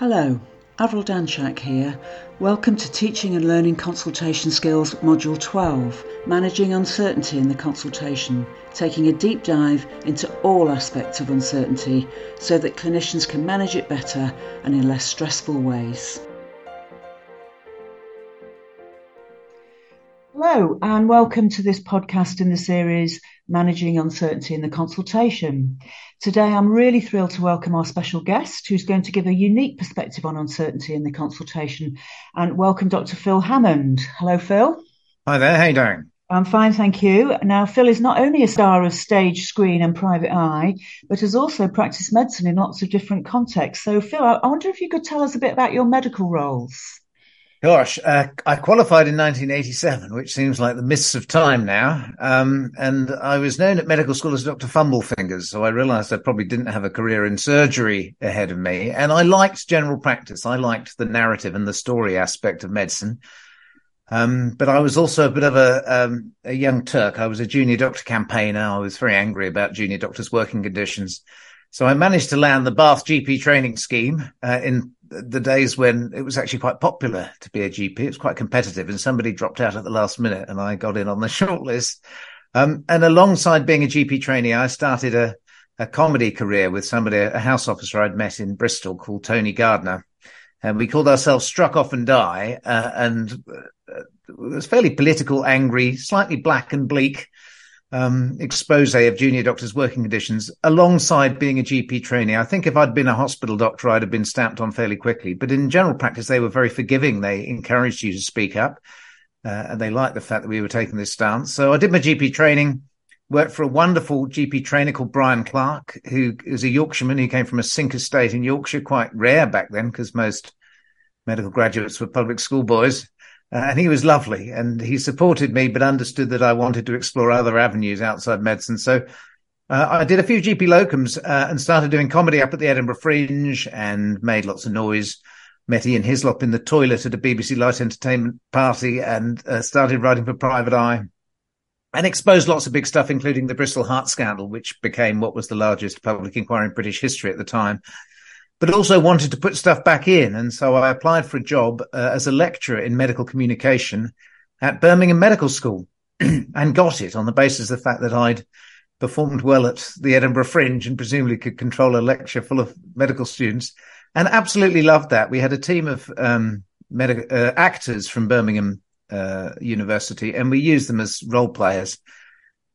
Hello, Avril Danczak here. Welcome to Teaching and Learning Consultation Skills Module 12 Managing Uncertainty in the Consultation, taking a deep dive into all aspects of uncertainty so that clinicians can manage it better and in less stressful ways. Hello, and welcome to this podcast in the series Managing Uncertainty in the Consultation. Today, I'm really thrilled to welcome our special guest who's going to give a unique perspective on uncertainty in the consultation. And welcome Dr. Phil Hammond. Hello, Phil. Hi there, how you doing? I'm fine, thank you. Now, Phil is not only a star of stage, screen, and private eye, but has also practiced medicine in lots of different contexts. So, Phil, I wonder if you could tell us a bit about your medical roles. Gosh, uh, I qualified in 1987, which seems like the mists of time now. Um, and I was known at medical school as Dr. Fumblefingers. So I realized I probably didn't have a career in surgery ahead of me. And I liked general practice. I liked the narrative and the story aspect of medicine. Um, but I was also a bit of a, um, a young Turk. I was a junior doctor campaigner. I was very angry about junior doctors' working conditions. So I managed to land the Bath GP training scheme uh, in the days when it was actually quite popular to be a GP. It was quite competitive, and somebody dropped out at the last minute, and I got in on the shortlist. Um, and alongside being a GP trainee, I started a, a comedy career with somebody, a house officer I'd met in Bristol called Tony Gardner. And we called ourselves Struck Off and Die. Uh, and uh, it was fairly political, angry, slightly black and bleak um, expose of junior doctors' working conditions alongside being a GP trainee. I think if I'd been a hospital doctor, I'd have been stamped on fairly quickly. But in general practice, they were very forgiving. They encouraged you to speak up. Uh, and they liked the fact that we were taking this stance. So I did my GP training, worked for a wonderful GP trainer called Brian Clark, who is a Yorkshireman who came from a sink estate in Yorkshire, quite rare back then because most medical graduates were public school boys. Uh, and he was lovely and he supported me, but understood that I wanted to explore other avenues outside medicine. So uh, I did a few GP locums uh, and started doing comedy up at the Edinburgh Fringe and made lots of noise. Met Ian Hislop in the toilet at a BBC Light Entertainment party and uh, started writing for Private Eye and exposed lots of big stuff, including the Bristol Heart scandal, which became what was the largest public inquiry in British history at the time but also wanted to put stuff back in. And so I applied for a job uh, as a lecturer in medical communication at Birmingham Medical School and got it on the basis of the fact that I'd performed well at the Edinburgh Fringe and presumably could control a lecture full of medical students and absolutely loved that. We had a team of um, medical uh, actors from Birmingham uh, University and we used them as role players.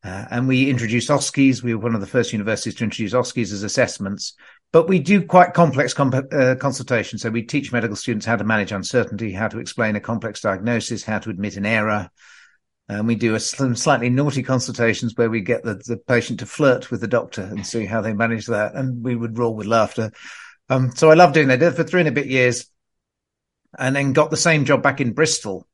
Uh, and we introduced OSCEs. We were one of the first universities to introduce OSCEs as assessments. But we do quite complex comp- uh, consultations. So we teach medical students how to manage uncertainty, how to explain a complex diagnosis, how to admit an error. And we do a, some slightly naughty consultations where we get the, the patient to flirt with the doctor and see how they manage that. And we would roll with laughter. Um, so I love doing that. I did it for three and a bit years and then got the same job back in Bristol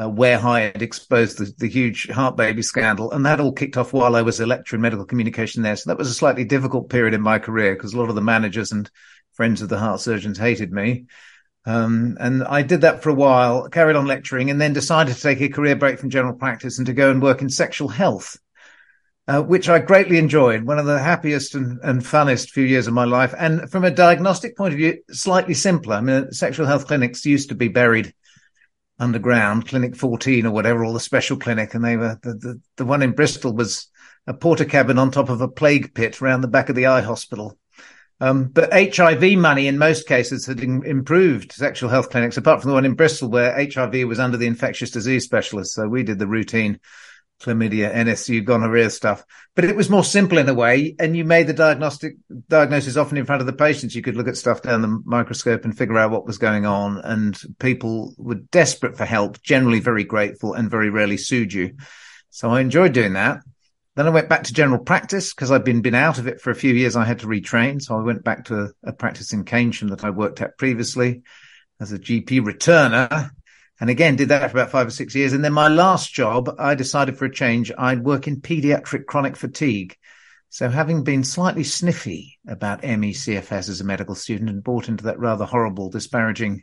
uh, where I had exposed the, the, huge heart baby scandal. And that all kicked off while I was a lecturer in medical communication there. So that was a slightly difficult period in my career because a lot of the managers and friends of the heart surgeons hated me. Um, and I did that for a while, carried on lecturing and then decided to take a career break from general practice and to go and work in sexual health. Uh, which I greatly enjoyed, one of the happiest and, and funnest few years of my life. And from a diagnostic point of view, slightly simpler. I mean, sexual health clinics used to be buried underground, Clinic 14 or whatever, or the special clinic. And they were, the, the, the one in Bristol was a Portakabin on top of a plague pit around the back of the eye hospital. Um, but HIV money in most cases had in, improved sexual health clinics, apart from the one in Bristol where HIV was under the infectious disease specialist. So we did the routine chlamydia, NSU, gonorrhea stuff. But it was more simple in a way, and you made the diagnostic diagnosis often in front of the patients. You could look at stuff down the microscope and figure out what was going on. And people were desperate for help, generally very grateful, and very rarely sued you. So I enjoyed doing that. Then I went back to general practice because I'd been been out of it for a few years. I had to retrain, so I went back to a, a practice in Keynsham that I worked at previously as a GP returner and again, did that for about five or six years. And then my last job, I decided for a change, I'd work in pediatric chronic fatigue. So having been slightly sniffy about ME/CFS as a medical student and bought into that rather horrible, disparaging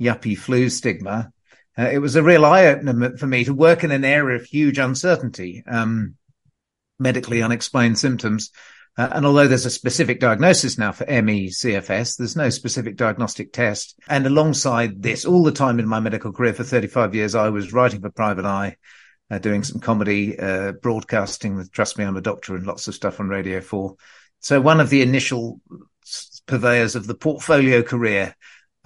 yuppie flu stigma, uh, it was a real eye opener for me to work in an area of huge uncertainty, um, medically unexplained symptoms. Uh, and although there's a specific diagnosis now for ME CFS, there's no specific diagnostic test. And alongside this, all the time in my medical career for 35 years, I was writing for Private Eye, uh, doing some comedy, uh, broadcasting with Trust Me, I'm a Doctor and lots of stuff on Radio 4. So one of the initial purveyors of the portfolio career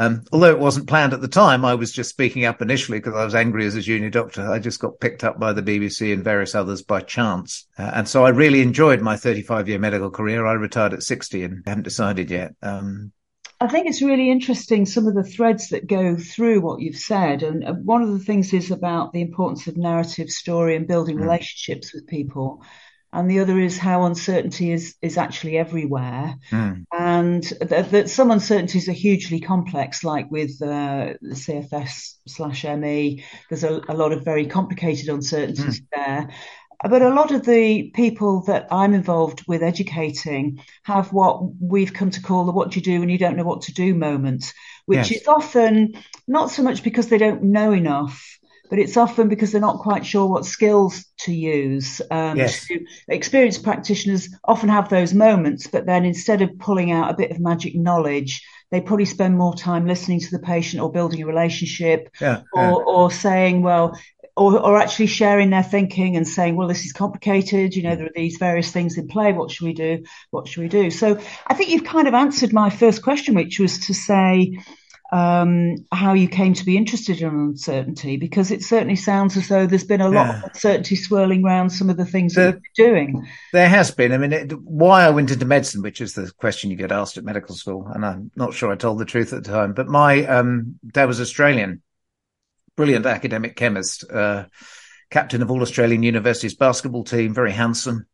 um, although it wasn't planned at the time, I was just speaking up initially because I was angry as a junior doctor. I just got picked up by the BBC and various others by chance. Uh, and so I really enjoyed my 35 year medical career. I retired at 60 and haven't decided yet. Um, I think it's really interesting some of the threads that go through what you've said. And uh, one of the things is about the importance of narrative story and building mm. relationships with people and the other is how uncertainty is is actually everywhere, mm. and that, that, some uncertainties are hugely complex, like with uh, the CFS slash ME. There's a, a, lot of very complicated uncertainties mm. there. But a lot of the people that I'm involved with educating have what we've come to call the what do you do when you don't know what to do moment, which yes. is often not so much because they don't know enough but it's often because they're not quite sure what skills to use. Um, yes. experienced practitioners often have those moments, but then instead of pulling out a bit of magic knowledge, they probably spend more time listening to the patient or building a relationship yeah, or, yeah. or saying, well, or, or, actually sharing their thinking and saying, well, this is complicated. You know, there are these various things in play. What should we do? What should we do? So I think you've kind of answered my first question, which was to say, um, how you came to be interested in uncertainty because it certainly sounds as though there's been a lot yeah. of uncertainty swirling around some of the things the, that you're doing. There has been. I mean, it, why I went into medicine, which is the question you get asked at medical school, and I'm not sure I told the truth at the time, but my um, dad was Australian, brilliant academic chemist, uh, captain of all Australian universities basketball team, very handsome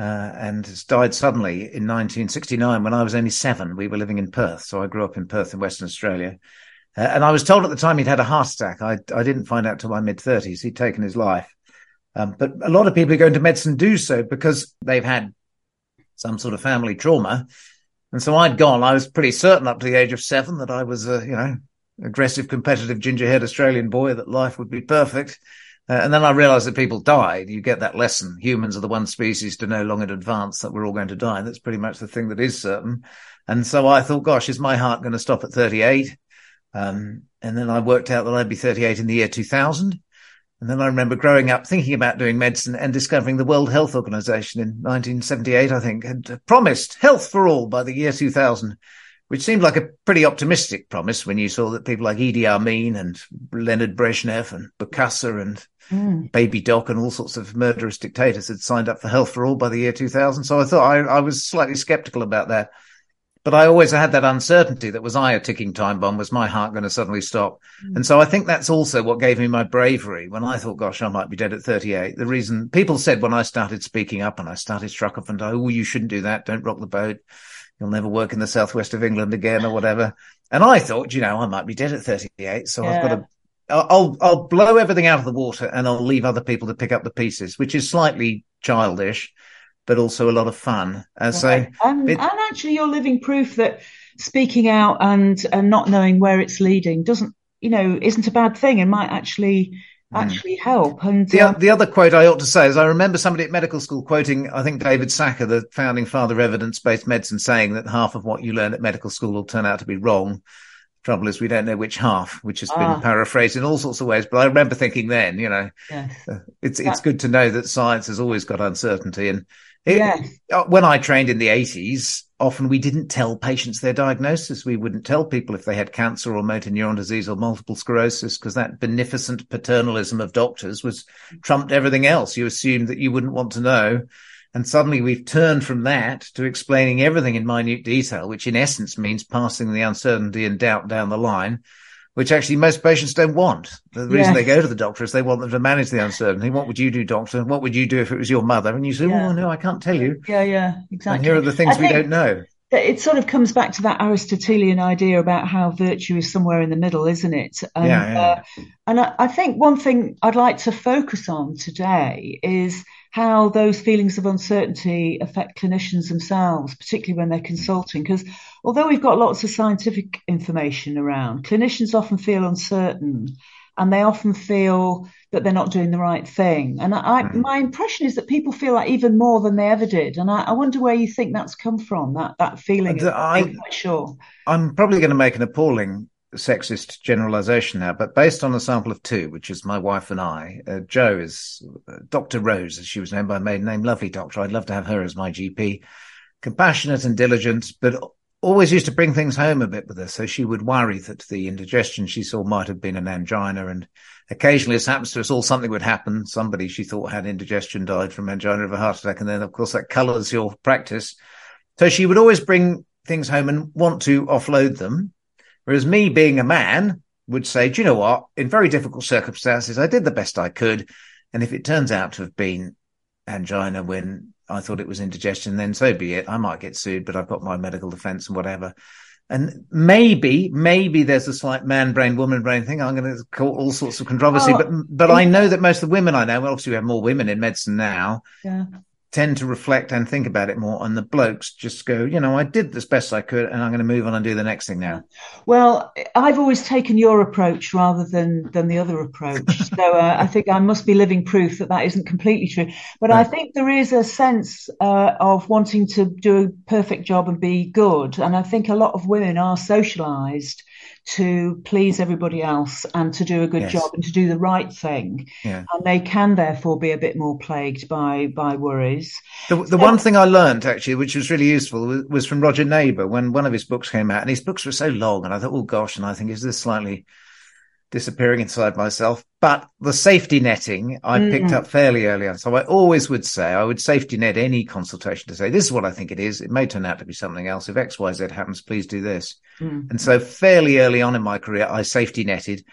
uh, and died suddenly in 1969 when I was only seven. We were living in Perth, so I grew up in Perth in Western Australia. Uh, and I was told at the time he'd had a heart attack. I, I didn't find out till my mid 30s. He'd taken his life. Um, but a lot of people who go into medicine do so because they've had some sort of family trauma. And so I'd gone. I was pretty certain up to the age of seven that I was a, you know, aggressive, competitive, ginger haired Australian boy, that life would be perfect. Uh, and then I realized that people died. You get that lesson. Humans are the one species to know long in advance that we're all going to die. That's pretty much the thing that is certain. And so I thought, gosh, is my heart going to stop at 38? Um, and then I worked out that I'd be 38 in the year 2000. And then I remember growing up thinking about doing medicine and discovering the World Health Organization in 1978, I think, had promised health for all by the year 2000 which seemed like a pretty optimistic promise when you saw that people like Idi Amin and Leonard Brezhnev and Bokassa and mm. Baby Doc and all sorts of murderous dictators had signed up for Health for All by the year 2000. So I thought I, I was slightly skeptical about that. But I always had that uncertainty that was I a ticking time bomb? Was my heart going to suddenly stop? Mm. And so I think that's also what gave me my bravery when I thought, gosh, I might be dead at 38. The reason people said when I started speaking up and I started struck off and oh, you shouldn't do that. Don't rock the boat you'll never work in the southwest of England again or whatever. And I thought, you know, I might be dead at 38. So yeah. I've got to, I'll, I'll blow everything out of the water and I'll leave other people to pick up the pieces, which is slightly childish, but also a lot of fun. And so, and, and actually you're living proof that speaking out and, and not knowing where it's leading doesn't, you know, isn't a bad thing and might actually. Actually help. And the, uh, the other quote I ought to say is I remember somebody at medical school quoting, I think David Sackett, the founding father of evidence based medicine, saying that half of what you learn at medical school will turn out to be wrong. Trouble is, we don't know which half, which has been ah. paraphrased in all sorts of ways. But I remember thinking then, you know, yes. uh, it's it's good to know that science has always got uncertainty, and it, yes. Uh, when I trained in the 80s, often we didn't tell patients their diagnosis. We wouldn't tell people if they had cancer or motor neuron disease or multiple sclerosis because that beneficent paternalism of doctors was trumped everything else. You assumed that you wouldn't want to know. And suddenly we've turned from that to explaining everything in minute detail, which in essence means passing the uncertainty and doubt down the line which actually most patients don't want. The reason they go to the doctor is they want them to manage the uncertainty. What would you do, doctor? What would you do if it was your mother? And you say, yeah. oh, no, I can't tell you. Yeah, yeah, exactly. And here are the things I we don't know. It sort of comes back to that Aristotelian idea about how virtue is somewhere in the middle, isn't it? And, yeah, yeah. Uh, and I, I think one thing I'd like to focus on today is how those feelings of uncertainty affect clinicians themselves, particularly when they're consulting. Because although we've got lots of scientific information around, clinicians often feel uncertain and they often feel that they're not doing the right thing. And I, mm. my impression is that people feel that even more than they ever did. And I, I wonder where you think that's come from. That that feeling. I, am not sure. I'm probably going to make an appalling sexist generalization now, but based on a sample of two, which is my wife and I, uh, Joe is uh, Dr. Rose, as she was known by maiden name, lovely doctor. I'd love to have her as my GP. Compassionate and diligent, but always used to bring things home a bit with her. So she would worry that the indigestion she saw might have been an angina. And occasionally, as happens to us all, something would happen. Somebody she thought had indigestion died from angina of a heart attack. And then, of course, that colors your practice. So she would always bring things home and want to offload them. Whereas me being a man would say, do you know what? In very difficult circumstances, I did the best I could. And if it turns out to have been angina when I thought it was indigestion, then so be it. I might get sued, but I've got my medical defense and whatever. And maybe, maybe there's a slight man brain, woman brain thing. I'm going to call all sorts of controversy, oh, but, but I know that most of the women I know, well, obviously we have more women in medicine now. Yeah tend to reflect and think about it more and the blokes just go you know i did as best i could and i'm going to move on and do the next thing now. Well i've always taken your approach rather than than the other approach. So uh, i think i must be living proof that that isn't completely true. But right. i think there is a sense uh, of wanting to do a perfect job and be good and i think a lot of women are socialized to please everybody else and to do a good yes. job and to do the right thing. Yeah. And they can therefore be a bit more plagued by by worries. The, the so, one thing I learned actually, which was really useful, was from Roger Neighbour when one of his books came out, and his books were so long, and I thought, oh gosh, and I think is this slightly disappearing inside myself. But the safety netting I mm. picked up fairly early on. So I always would say I would safety net any consultation to say, this is what I think it is. It may turn out to be something else. If X, Y, Z happens, please do this. Mm. And so fairly early on in my career, I safety netted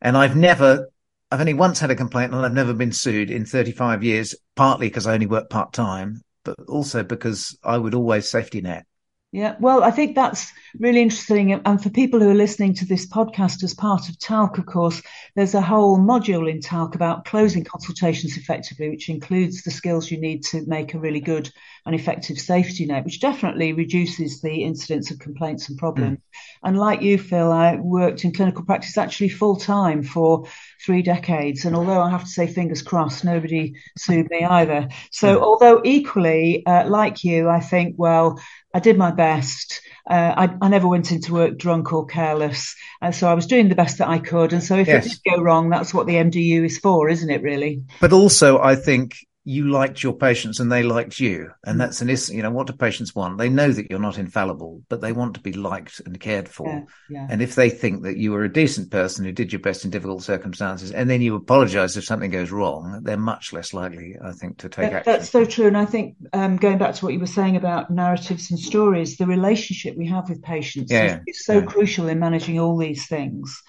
and I've never, I've only once had a complaint and I've never been sued in 35 years, partly because I only work part time, but also because I would always safety net. Yeah, well, I think that's really interesting. And for people who are listening to this podcast as part of TALC, of course, there's a whole module in TALC about closing consultations effectively, which includes the skills you need to make a really good and effective safety net, which definitely reduces the incidence of complaints and problems. Mm. And like you, Phil, I worked in clinical practice actually full time for three decades. And although I have to say, fingers crossed, nobody sued me either. So, yeah. although equally, uh, like you, I think, well, I did my best. Uh, I, I, never went into work drunk or careless. Uh, so I was doing the best that I could. And so if yes. it did go wrong, that's what the MDU is for, isn't it, really? But also, I think you liked your patients and they liked you. And mm. that's an issue. You know, what do patients want? They know that you're not infallible, but they want to be liked and cared for. Yeah, yeah. And if they think that you were a decent person who did your best in difficult circumstances and then you apologize if something goes wrong, they're much less likely, I think, to take that, action. That's so true. And I think um, going back to what you were saying about narratives and stories, the relationship we have with patients yeah, is, is, so crucial in managing all these things.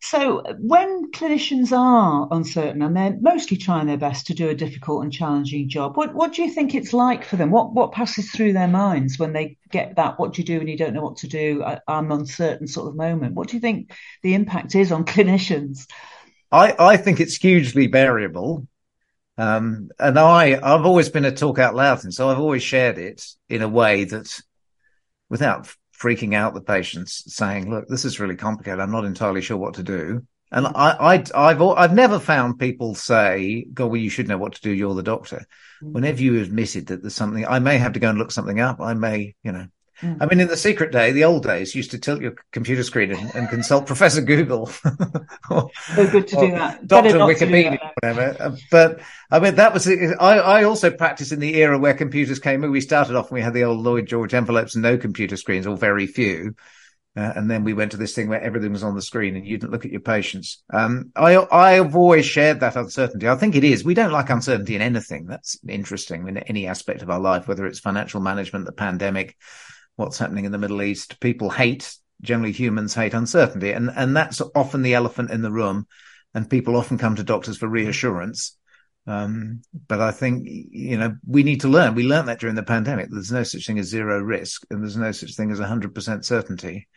So when clinicians are uncertain and they're mostly trying their best to do a difficult and challenging job, what, what do you think it's like for them? What what passes through their minds when they get that what do you do when you don't know what to do? I, I'm uncertain sort of moment. What do you think the impact is on clinicians? I, I think it's hugely variable. Um, and I, I've always been a talk out loud, and so I've always shared it in a way that without freaking out the patients, saying, "Look, this is really complicated. I'm not entirely sure what to do." And I, I, have I've never found people say, "God, well, you should know what to do. You're the doctor." Mm-hmm. Whenever you admitted that there's something, I may have to go and look something up. I may, you know, Mm. I mean, in the secret day, the old days, used to tilt your computer screen and, and consult Professor Google. or, so good to do that. Doctor Wikipedia, whatever. Uh, but I mean, that was, I, I also practiced in the era where computers came in. We started off and we had the old Lloyd George envelopes and no computer screens or very few. Uh, and then we went to this thing where everything was on the screen and you didn't look at your patients. Um, I, I've always shared that uncertainty. I think it is. We don't like uncertainty in anything. That's interesting in any aspect of our life, whether it's financial management, the pandemic, what's happening in the Middle East. People hate, generally humans hate uncertainty. And, and that's often the elephant in the room. And people often come to doctors for reassurance. Um, but I think, you know, we need to learn. We learned that during the pandemic. There's no such thing as zero risk and there's no such thing as 100% certainty.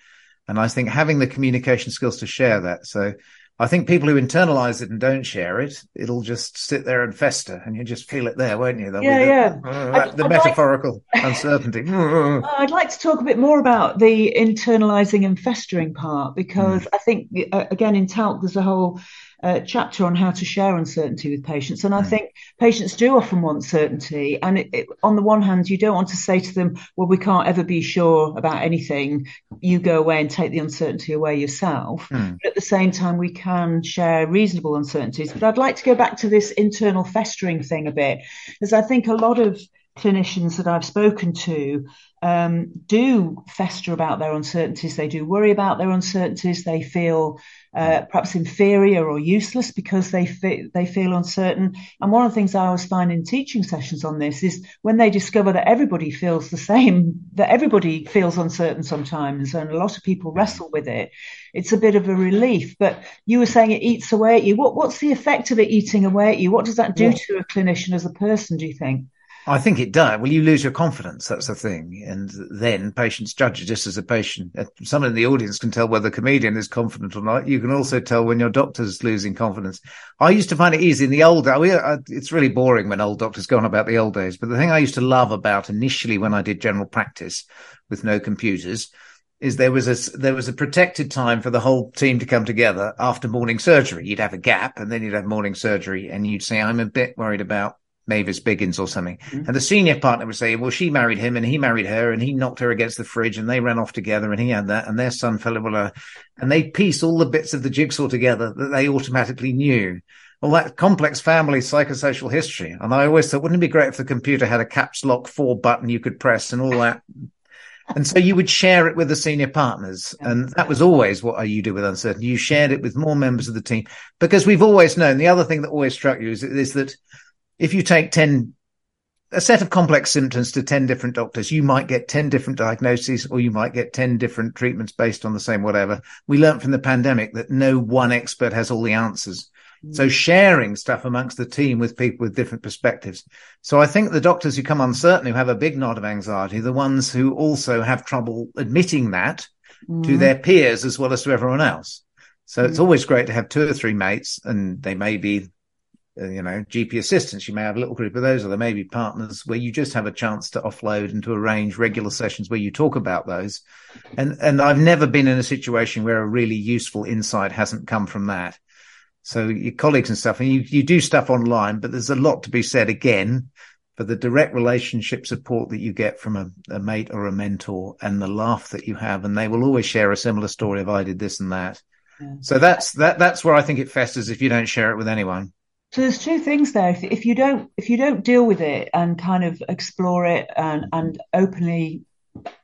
And I think having the communication skills to share that. So I think people who internalize it and don't share it, it'll just sit there and fester, and you just feel it there, won't you? There'll yeah, the, yeah. Uh, the I'd metaphorical like, uncertainty. I'd like to talk a bit more about the internalizing and festering part because mm. I think uh, again in TALC there's a whole uh, chapter on how to share uncertainty with patients. And I mm. think patients do often want certainty. And it, it, on the one hand, you don't want to say to them, well, we can't ever be sure about anything. You go away and take the uncertainty away yourself. Mm. But at the same time, we can share reasonable uncertainties. But I'd like to go back to this internal festering thing a bit, because I think a lot of clinicians that I've spoken to um, do fester about their uncertainties. They do worry about their uncertainties. They feel uh, perhaps inferior or useless because they fe- they feel uncertain. And one of the things I always find in teaching sessions on this is when they discover that everybody feels the same, that everybody feels uncertain sometimes, and a lot of people wrestle with it. It's a bit of a relief. But you were saying it eats away at you. What what's the effect of it eating away at you? What does that do yeah. to a clinician as a person? Do you think? I think it does. Well, you lose your confidence. That's the thing. And then patients judge you just as a patient. Someone in the audience can tell whether a comedian is confident or not. You can also tell when your doctor's losing confidence. I used to find it easy in the old. Uh, it's really boring when old doctors go on about the old days. But the thing I used to love about initially when I did general practice with no computers is there was a there was a protected time for the whole team to come together after morning surgery. You'd have a gap, and then you'd have morning surgery, and you'd say, "I'm a bit worried about Mavis Biggins or something. Mm-hmm. And the senior partner would say, well, she married him and he married her and he knocked her against the fridge and they ran off together and he had that and their son fell in love. And they piece all the bits of the jigsaw together that they automatically knew. All that complex family psychosocial history. And I always thought, wouldn't it be great if the computer had a caps lock four button you could press and all that? and so you would share it with the senior partners. And that was always what you do with uncertainty. You shared it with more members of the team because we've always known the other thing that always struck you is, is that if you take 10 a set of complex symptoms to 10 different doctors, you might get 10 different diagnoses or you might get 10 different treatments based on the same whatever. We learned from the pandemic that no one expert has all the answers. Mm. So sharing stuff amongst the team with people with different perspectives. So I think the doctors who come uncertain, who have a big knot of anxiety, the ones who also have trouble admitting that mm. to their peers as well as to everyone else. So mm. it's always great to have two or three mates and they may be Uh, you know, GP assistants, you may have a little group of those, or there may be partners where you just have a chance to offload and to arrange regular sessions where you talk about those. And, and I've never been in a situation where a really useful insight hasn't come from that. So your colleagues and stuff, and you, you do stuff online, but there's a lot to be said again for the direct relationship support that you get from a, a mate or a mentor and the laugh that you have. And they will always share a similar story of I did this and that. Yeah. So that's, that, that's where I think it festers if you don't share it with anyone. So there's two things there. If, if, you don't if you don't deal with it and kind of explore it and and openly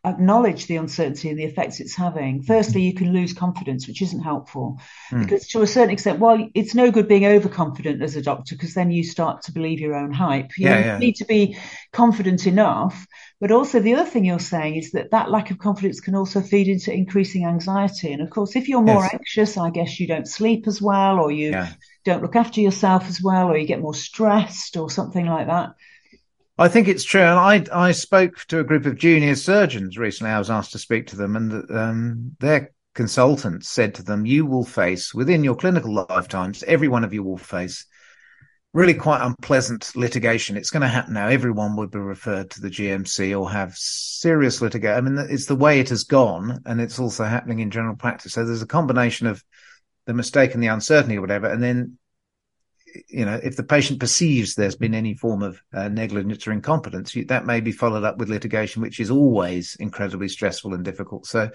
acknowledge the uncertainty and the effects it's having, firstly you can lose confidence, which isn't helpful mm. because to a certain extent, well, it's no good being overconfident as a doctor because then you start to believe your own hype. You, yeah, yeah. need to be confident enough. But also the other thing you're saying is that that lack of confidence can also feed into increasing anxiety. And of course, if you're more yes. anxious, I guess you don't sleep as well, or you yeah don't look after yourself as well, or you get more stressed or something like that. I think it's true. And I, I spoke to a group of junior surgeons recently. I was asked to speak to them and um, their consultants said to them, you will face within your clinical lifetimes, every one of you will face really quite unpleasant litigation. It's going to happen now. Everyone would be referred to the GMC or have serious litigation. I mean, it's the way it has gone and it's also happening in general practice. So there's a combination of the mistake and the uncertainty or whatever. And then, you know, if the patient perceives there's been any form of uh, negligence or incompetence, that may be followed up with litigation, which is always incredibly stressful and difficult. So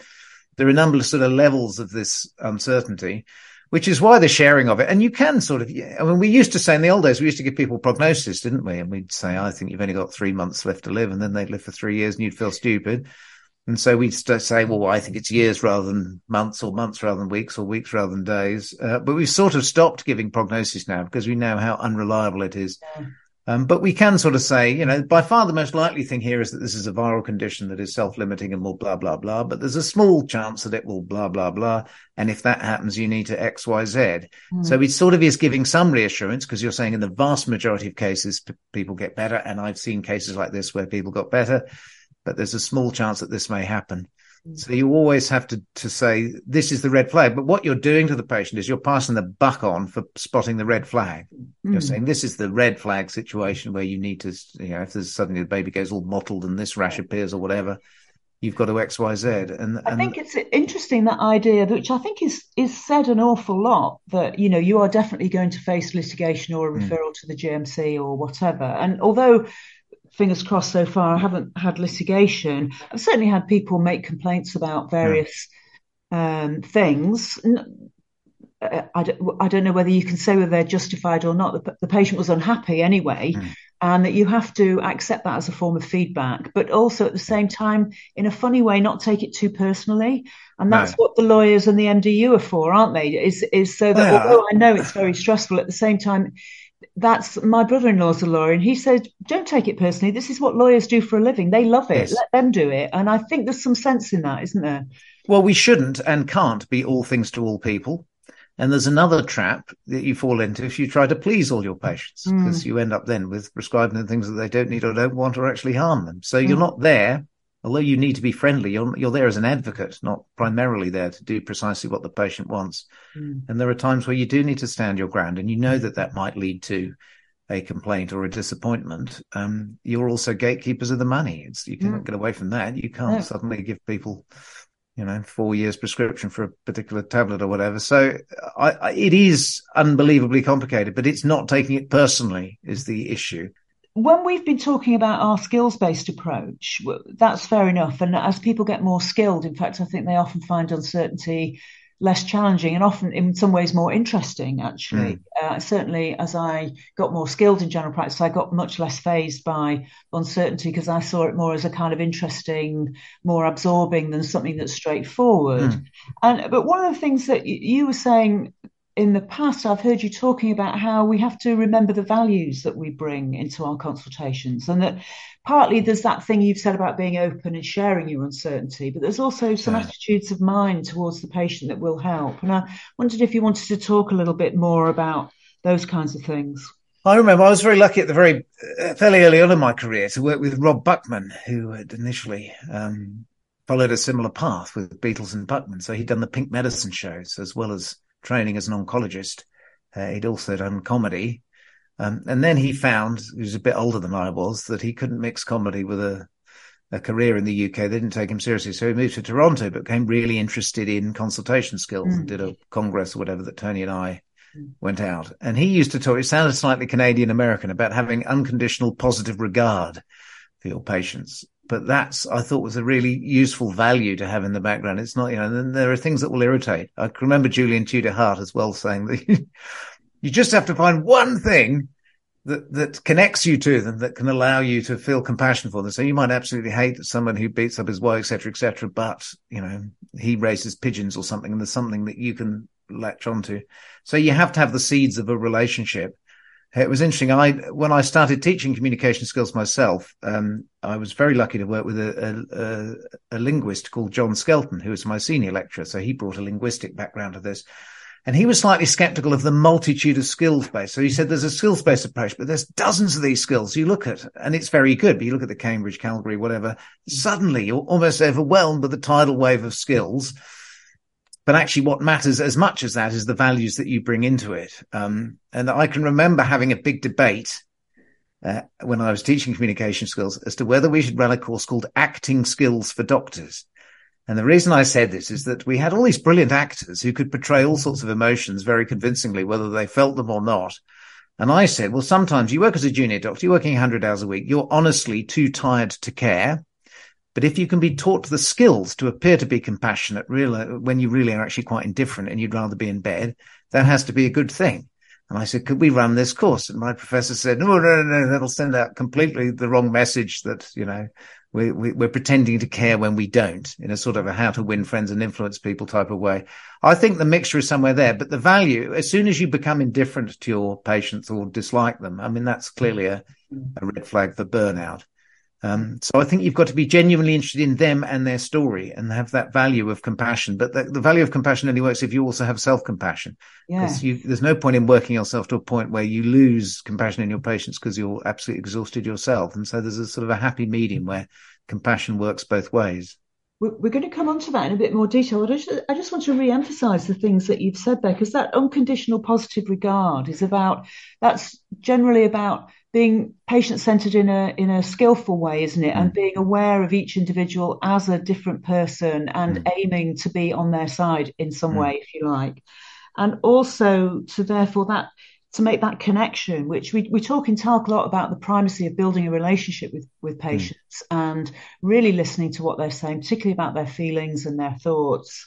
there are a number of sort of levels of this uncertainty, which is why the sharing of it. And you can sort of, I mean, we used to say in the old days, we used to give people prognosis, didn't we? And we'd say, I think you've only got three months left to live. And then they'd live for three years and you'd feel stupid. And so we say, well, I think it's years rather than months or months rather than weeks or weeks rather than days. Uh, but we've sort of stopped giving prognosis now because we know how unreliable it is. Yeah. Um, but we can sort of say, you know, by far the most likely thing here is that this is a viral condition that is self-limiting and will blah, blah, blah. But there's a small chance that it will blah, blah, blah. And if that happens, you need to X, Y, Z. Mm. So it sort of is giving some reassurance because you're saying in the vast majority of cases, p- people get better. And I've seen cases like this where people got better but there's a small chance that this may happen. Mm. So you always have to, to say, this is the red flag. But what you're doing to the patient is you're passing the buck on for spotting the red flag. Mm. You're saying this is the red flag situation where you need to, you know, if there's suddenly the baby goes all mottled and this rash appears or whatever, you've got to X, Y, Z. And, and I think it's interesting that idea, which I think is is said an awful lot, that you know you are definitely going to face litigation or a hmm. referral mm. to the GMC or whatever. And although fingers crossed so far, I haven't had litigation. I've certainly had people make complaints about various yeah. um, things. I don't, I don't know whether you can say whether they're justified or not. The, the patient was unhappy anyway, mm. and that you have to accept that as a form of feedback, but also at the same time, in a funny way, not take it too personally. And that's no. what the lawyers and the MDU are for, aren't they? Is is so that yeah. although I know it's very stressful, at the same time, that's my brother-in-law's a lawyer, and he said, "Don't take it personally. This is what lawyers do for a living. They love it. Yes. Let them do it." And I think there's some sense in that, isn't there? Well, we shouldn't and can't be all things to all people. And there's another trap that you fall into if you try to please all your patients, because mm. you end up then with prescribing them things that they don't need or don't want or actually harm them. So mm. you're not there, although you need to be friendly, you're, you're there as an advocate, not primarily there to do precisely what the patient wants. Mm. And there are times where you do need to stand your ground and you know that that might lead to a complaint or a disappointment. Um, you're also gatekeepers of the money. It's, you cannot mm. get away from that. You can't no. suddenly give people you know, four years prescription for a particular tablet or whatever. So I, I, it is unbelievably complicated, but it's not taking it personally is the issue. When we've been talking about our skills based approach, that's fair enough. And as people get more skilled, in fact, I think they often find uncertainty less challenging and often in some ways more interesting actually mm. uh, certainly as i got more skilled in general practice i got much less phased by uncertainty because i saw it more as a kind of interesting more absorbing than something that's straightforward mm. and but one of the things that you were saying in the past, I've heard you talking about how we have to remember the values that we bring into our consultations, and that partly there's that thing you've said about being open and sharing your uncertainty, but there's also some yeah. attitudes of mind towards the patient that will help. And I wondered if you wanted to talk a little bit more about those kinds of things. I remember I was very lucky at the very uh, fairly early on in my career to work with Rob Buckman, who had initially um, followed a similar path with Beetles and Buckman. So he'd done the Pink Medicine shows as well as training as an oncologist. Uh, he'd also done comedy. Um, and then he found, he was a bit older than I was, that he couldn't mix comedy with a, a career in the UK. They didn't take him seriously. So he moved to Toronto, but became really interested in consultation skills mm. and did a congress or whatever that Tony and I mm. went out. And he used to talk, it sounded slightly Canadian American about having unconditional positive regard for your patients but that's I thought was a really useful value to have in the background. It's not, you know, then there are things that will irritate. I can remember Julian Tudor Hart as well saying that you just have to find one thing that that connects you to them that can allow you to feel compassion for them. So you might absolutely hate someone who beats up his wife, etc., etc., but you know he raises pigeons or something, and there's something that you can latch onto. So you have to have the seeds of a relationship it was interesting. I when I started teaching communication skills myself, um, I was very lucky to work with a, a, a, linguist called John Skelton, who was my senior lecturer. So he brought a linguistic background to this, and he was slightly skeptical of the multitude of skills based. So he said there's a skills based approach, but there's dozens of these skills you look at, and it's very good. But you look at the Cambridge, Calgary, whatever, suddenly you're almost overwhelmed with the tidal wave of skills but actually what matters as much as that is the values that you bring into it. Um, and I can remember having a big debate uh, when I was teaching communication skills as to whether we should run a course called acting skills for doctors. And the reason I said this is that we had all these brilliant actors who could portray all sorts of emotions very convincingly, whether they felt them or not. And I said, well, sometimes you work as a junior doctor, you're working 100 hours a week. You're honestly too tired to care. But if you can be taught the skills to appear to be compassionate, really, when you really are actually quite indifferent and you'd rather be in bed, that has to be a good thing. And I said, could we run this course? And my professor said, no, no, no, no, that'll send out completely the wrong message that, you know, we, we, we're pretending to care when we don't in a sort of a how to win friends and influence people type of way. I think the mixture is somewhere there, but the value, as soon as you become indifferent to your patients or dislike them, I mean, that's clearly a, a red flag for burnout. Um, so I think you've got to be genuinely interested in them and their story and have that value of compassion. But the, the value of compassion only works if you also have self-compassion. Because yeah. there's no point in working yourself to a point where you lose compassion in your patients because you're absolutely exhausted yourself. And so there's a sort of a happy medium where compassion works both ways. We're going to come on to that in a bit more detail. I just, I just want to re-emphasize the things that you've said there, because that unconditional positive regard is about, that's generally about being patient centered in a in a skillful way, isn't it? Mm. And being aware of each individual as a different person and mm. aiming to be on their side in some mm. way, if you like. And also to therefore that to make that connection, which we, we talk in TALC a lot about the primacy of building a relationship with, with hmm. patients and really listening to what they're saying, particularly about their feelings and their thoughts.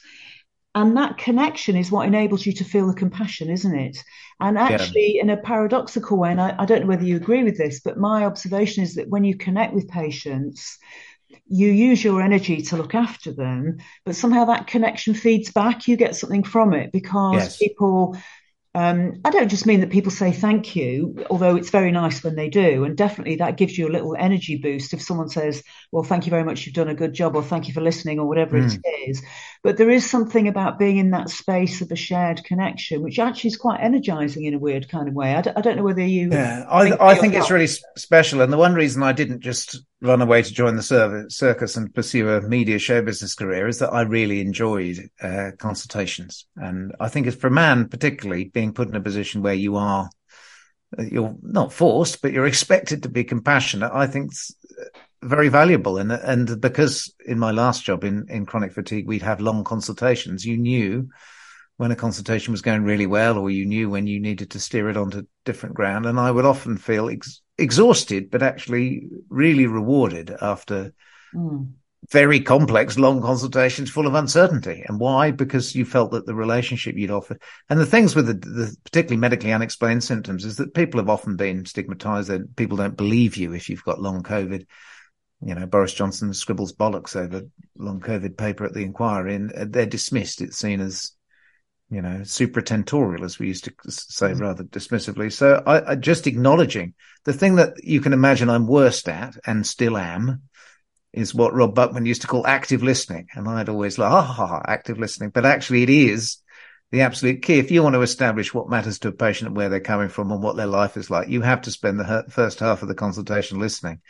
And that connection is what enables you to feel the compassion, isn't it? And actually, yeah. in a paradoxical way, and I, I don't know whether you agree with this, but my observation is that when you connect with patients, you use your energy to look after them, but somehow that connection feeds back. You get something from it because yes. people um, I don't just mean that people say thank you, although it's very nice when they do. And definitely that gives you a little energy boost if someone says, well, thank you very much, you've done a good job, or thank you for listening, or whatever mm. it is. But there is something about being in that space of a shared connection, which actually is quite energizing in a weird kind of way. I d- I don't know whether you. Yeah, I, think, I think it's really special. And the one reason I didn't just run away to join the service, circus and pursue a media show business career is that I really enjoyed uh, consultations. And I think it's for a man, particularly being put in a position where you are, you're not forced, but you're expected to be compassionate. I think very valuable. And, and because in my last job in, in chronic fatigue, we'd have long consultations, you knew when a consultation was going really well, or you knew when you needed to steer it onto different ground. And I would often feel ex- exhausted, but actually really rewarded after mm. very complex, long consultations full of uncertainty. And why? Because you felt that the relationship you'd offered and the things with the, the particularly medically unexplained symptoms is that people have often been stigmatized that people don't believe you if you've got long COVID. You know, Boris Johnson scribbles bollocks over long COVID paper at the inquiry and they're dismissed. It's seen as you know, supratentorial, as we used to say mm. rather dismissively. So I, I, just acknowledging the thing that you can imagine I'm worst at and still am is what Rob Buckman used to call active listening. And I'd always like, ah, ha, ha, active listening. But actually it is the absolute key. If you want to establish what matters to a patient and where they're coming from and what their life is like, you have to spend the first half of the consultation listening.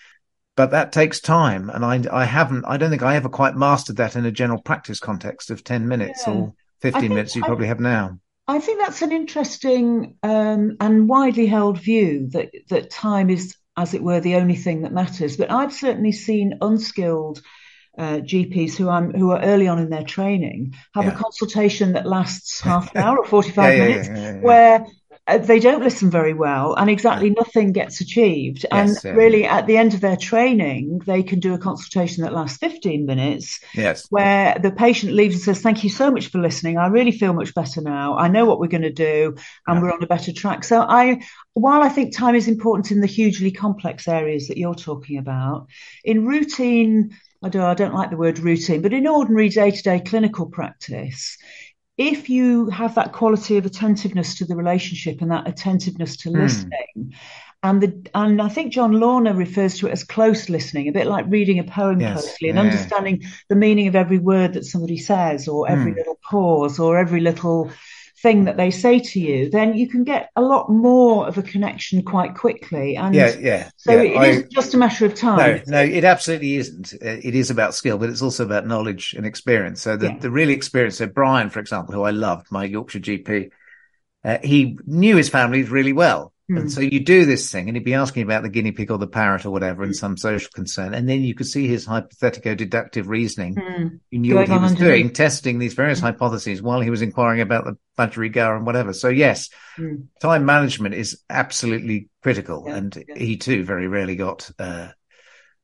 But that takes time. And I, I haven't, I don't think I ever quite mastered that in a general practice context of 10 minutes yeah. or 15 think, minutes you probably I, have now. I think that's an interesting um, and widely held view that, that time is, as it were, the only thing that matters. But I've certainly seen unskilled uh, GPs who I'm who are early on in their training have yeah. a consultation that lasts half an hour or 45 yeah, minutes where Uh, they don't listen very well and exactly nothing gets achieved. Yes, and really, at the end of their training, they can do a consultation that lasts 15 minutes. Yes. Where the patient leaves and says, Thank you so much for listening. I really feel much better now. I know what we're going to do and yeah. we're on a better track. So I, while I think time is important in the hugely complex areas that you're talking about, in routine, I don't, I don't like the word routine, but in ordinary day to day clinical practice, if you have that quality of attentiveness to the relationship and that attentiveness to mm. listening, and the and I think John Launer refers to it as close listening, a bit like reading a poem yes. closely and yeah. understanding the meaning of every word that somebody says, or every mm. little pause, or every little thing that they say to you, then you can get a lot more of a connection quite quickly. And yeah, yeah. So yeah, it I, is just a matter of time. No, no, it absolutely isn't. It is about skill, but it's also about knowledge and experience. So the, yeah. the really experienced, so Brian, for example, who I loved, my Yorkshire GP, uh, he knew his family really well. And so you do this thing and he'd be asking about the guinea pig or the parrot or whatever and hmm. some social concern. And then you could see his hypothetico deductive reasoning. You knew Going what he was doing, testing these various mm. hypotheses while he was inquiring about the Budgerigar and whatever. So yes, hmm. time management is absolutely critical. Yeah. And yeah. he too very rarely got, uh,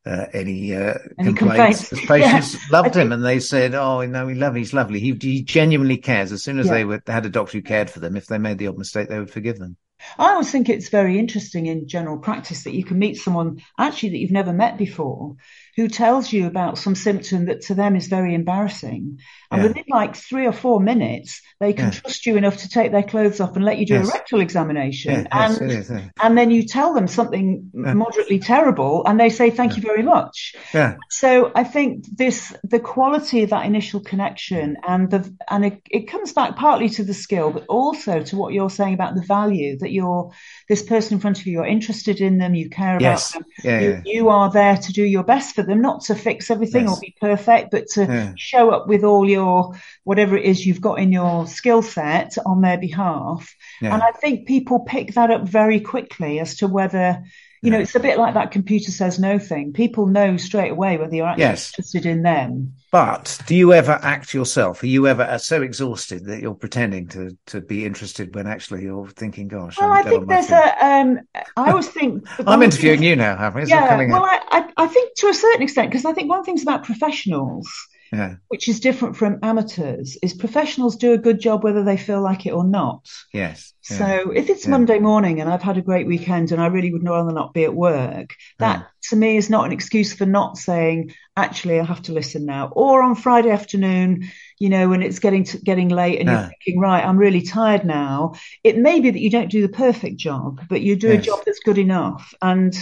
uh, any, uh, any complaints. complaints. patients yeah. loved him and they said, "Oh, no, we love him. He's lovely. He, he genuinely cares." As soon as they were, had a doctor who cared for them, if they made the odd mistake, they would forgive them. I always think it's very interesting in general practice that you can meet someone actually that you've never met before who tells you about some symptom that to them is very embarrassing. And yeah. within like three or four minutes, they can trust you enough to take their clothes off and let you do yes. a rectal examination. Yeah, and, yes, and then you tell them something moderately terrible and they say, thank you very much. Yeah. So I think this, the quality of that initial connection and the, and it, it comes back partly to the skill, but also to what you're saying about the value that you're, this person in front of you, you're interested in them, you care yes. about them. You, you, are there to do your best for them, not to fix everything yes. or be perfect, but to show up with all your your whatever it is you've got in your skill set on their behalf. Yeah. And I think people pick that up very quickly as to whether You know, it's a bit like that computer says no thing. People know straight away whether you're actually yes. interested in them. But do you ever act yourself? Are you ever so exhausted that you're pretending to to be interested when actually you're thinking, "Gosh"? Well, I think there's a. Um, I always think. I'm interviewing you now, Happy. Yeah. Well, I, I, I think to a certain extent because I think one thing's about professionals yeah. which is different from amateurs, is professionals do a good job whether they feel like it or not. Yes. Yeah. So if it's yeah. Monday morning and I've had a great weekend and I really would rather not be at work, hmm. that to me is not an excuse for not saying, actually, I have to listen now. Or on Friday afternoon, you know, when it's getting to, getting late and you're thinking, right, I'm really tired now. It may be that you don't do the perfect job, but you do yes. a job that's good enough. And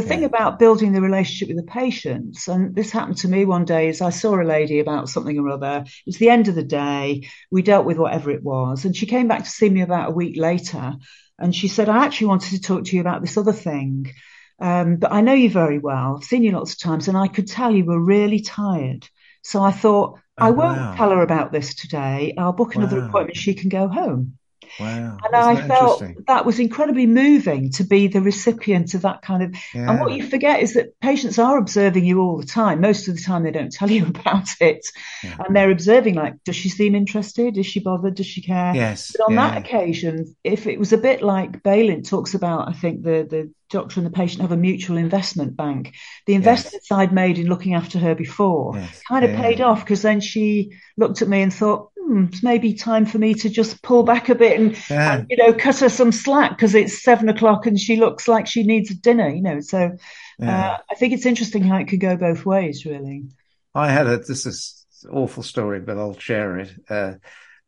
the thing yeah. about building the relationship with the patients, and this happened to me one day, is I saw a lady about something or other. It was the end of the day. We dealt with whatever it was. And she came back to see me about a week later. And she said, I actually wanted to talk to you about this other thing. Um, but I know you very well. I've seen you lots of times, and I could tell you were really tired. So I thought, oh, I won't wow. tell her about this today. I'll book another wow. appointment. She can go home. Wow. And I felt that was incredibly moving to be the recipient of that kind of. Yeah. And what you forget is that patients are observing you all the time. Most of the time, they don't tell you about it. Yeah. And they're observing, like, does she seem interested? Is she bothered? Does she care? Yes. But on yeah. that occasion, if it was a bit like Balint talks about, I think the, the doctor and the patient have a mutual investment bank. The investments yes. I'd made in looking after her before yes. kind of paid off because then she looked at me and thought, hmm, it's maybe time for me to just pull back a bit and, yeah. and you know, cut her some slack because it's seven o'clock and she looks like she needs a dinner, you know. So yeah. uh, I think it's interesting how it could go both ways, really. I had a, this is awful story, but I'll share it. Uh,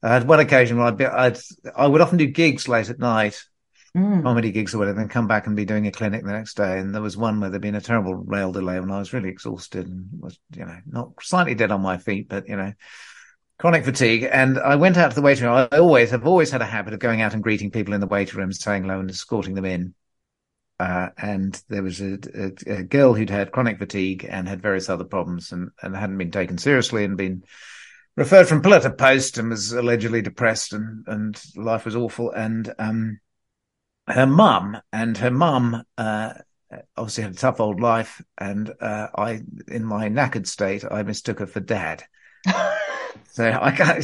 I had one occasion where I'd, be, I'd, I would often do gigs late at night, mm. comedy gigs or whatever, and come back and be doing a clinic the next day. And there was one where there'd been a terrible rail delay and I was really exhausted and was, you know, not slightly dead on my feet, but, you know, chronic fatigue. And I went out to the waiting room. I always have always had a habit of going out and greeting people in the waiting rooms, saying hello and escorting them in. Uh, and there was a, a, a, girl who'd had chronic fatigue and had various other problems and, and hadn't been taken seriously and been referred from pillar to post and was allegedly depressed and, and life was awful. And, um, her mum and her mum, uh, obviously had a tough old life. And, uh, I, in my knackered state, I mistook her for dad. So I got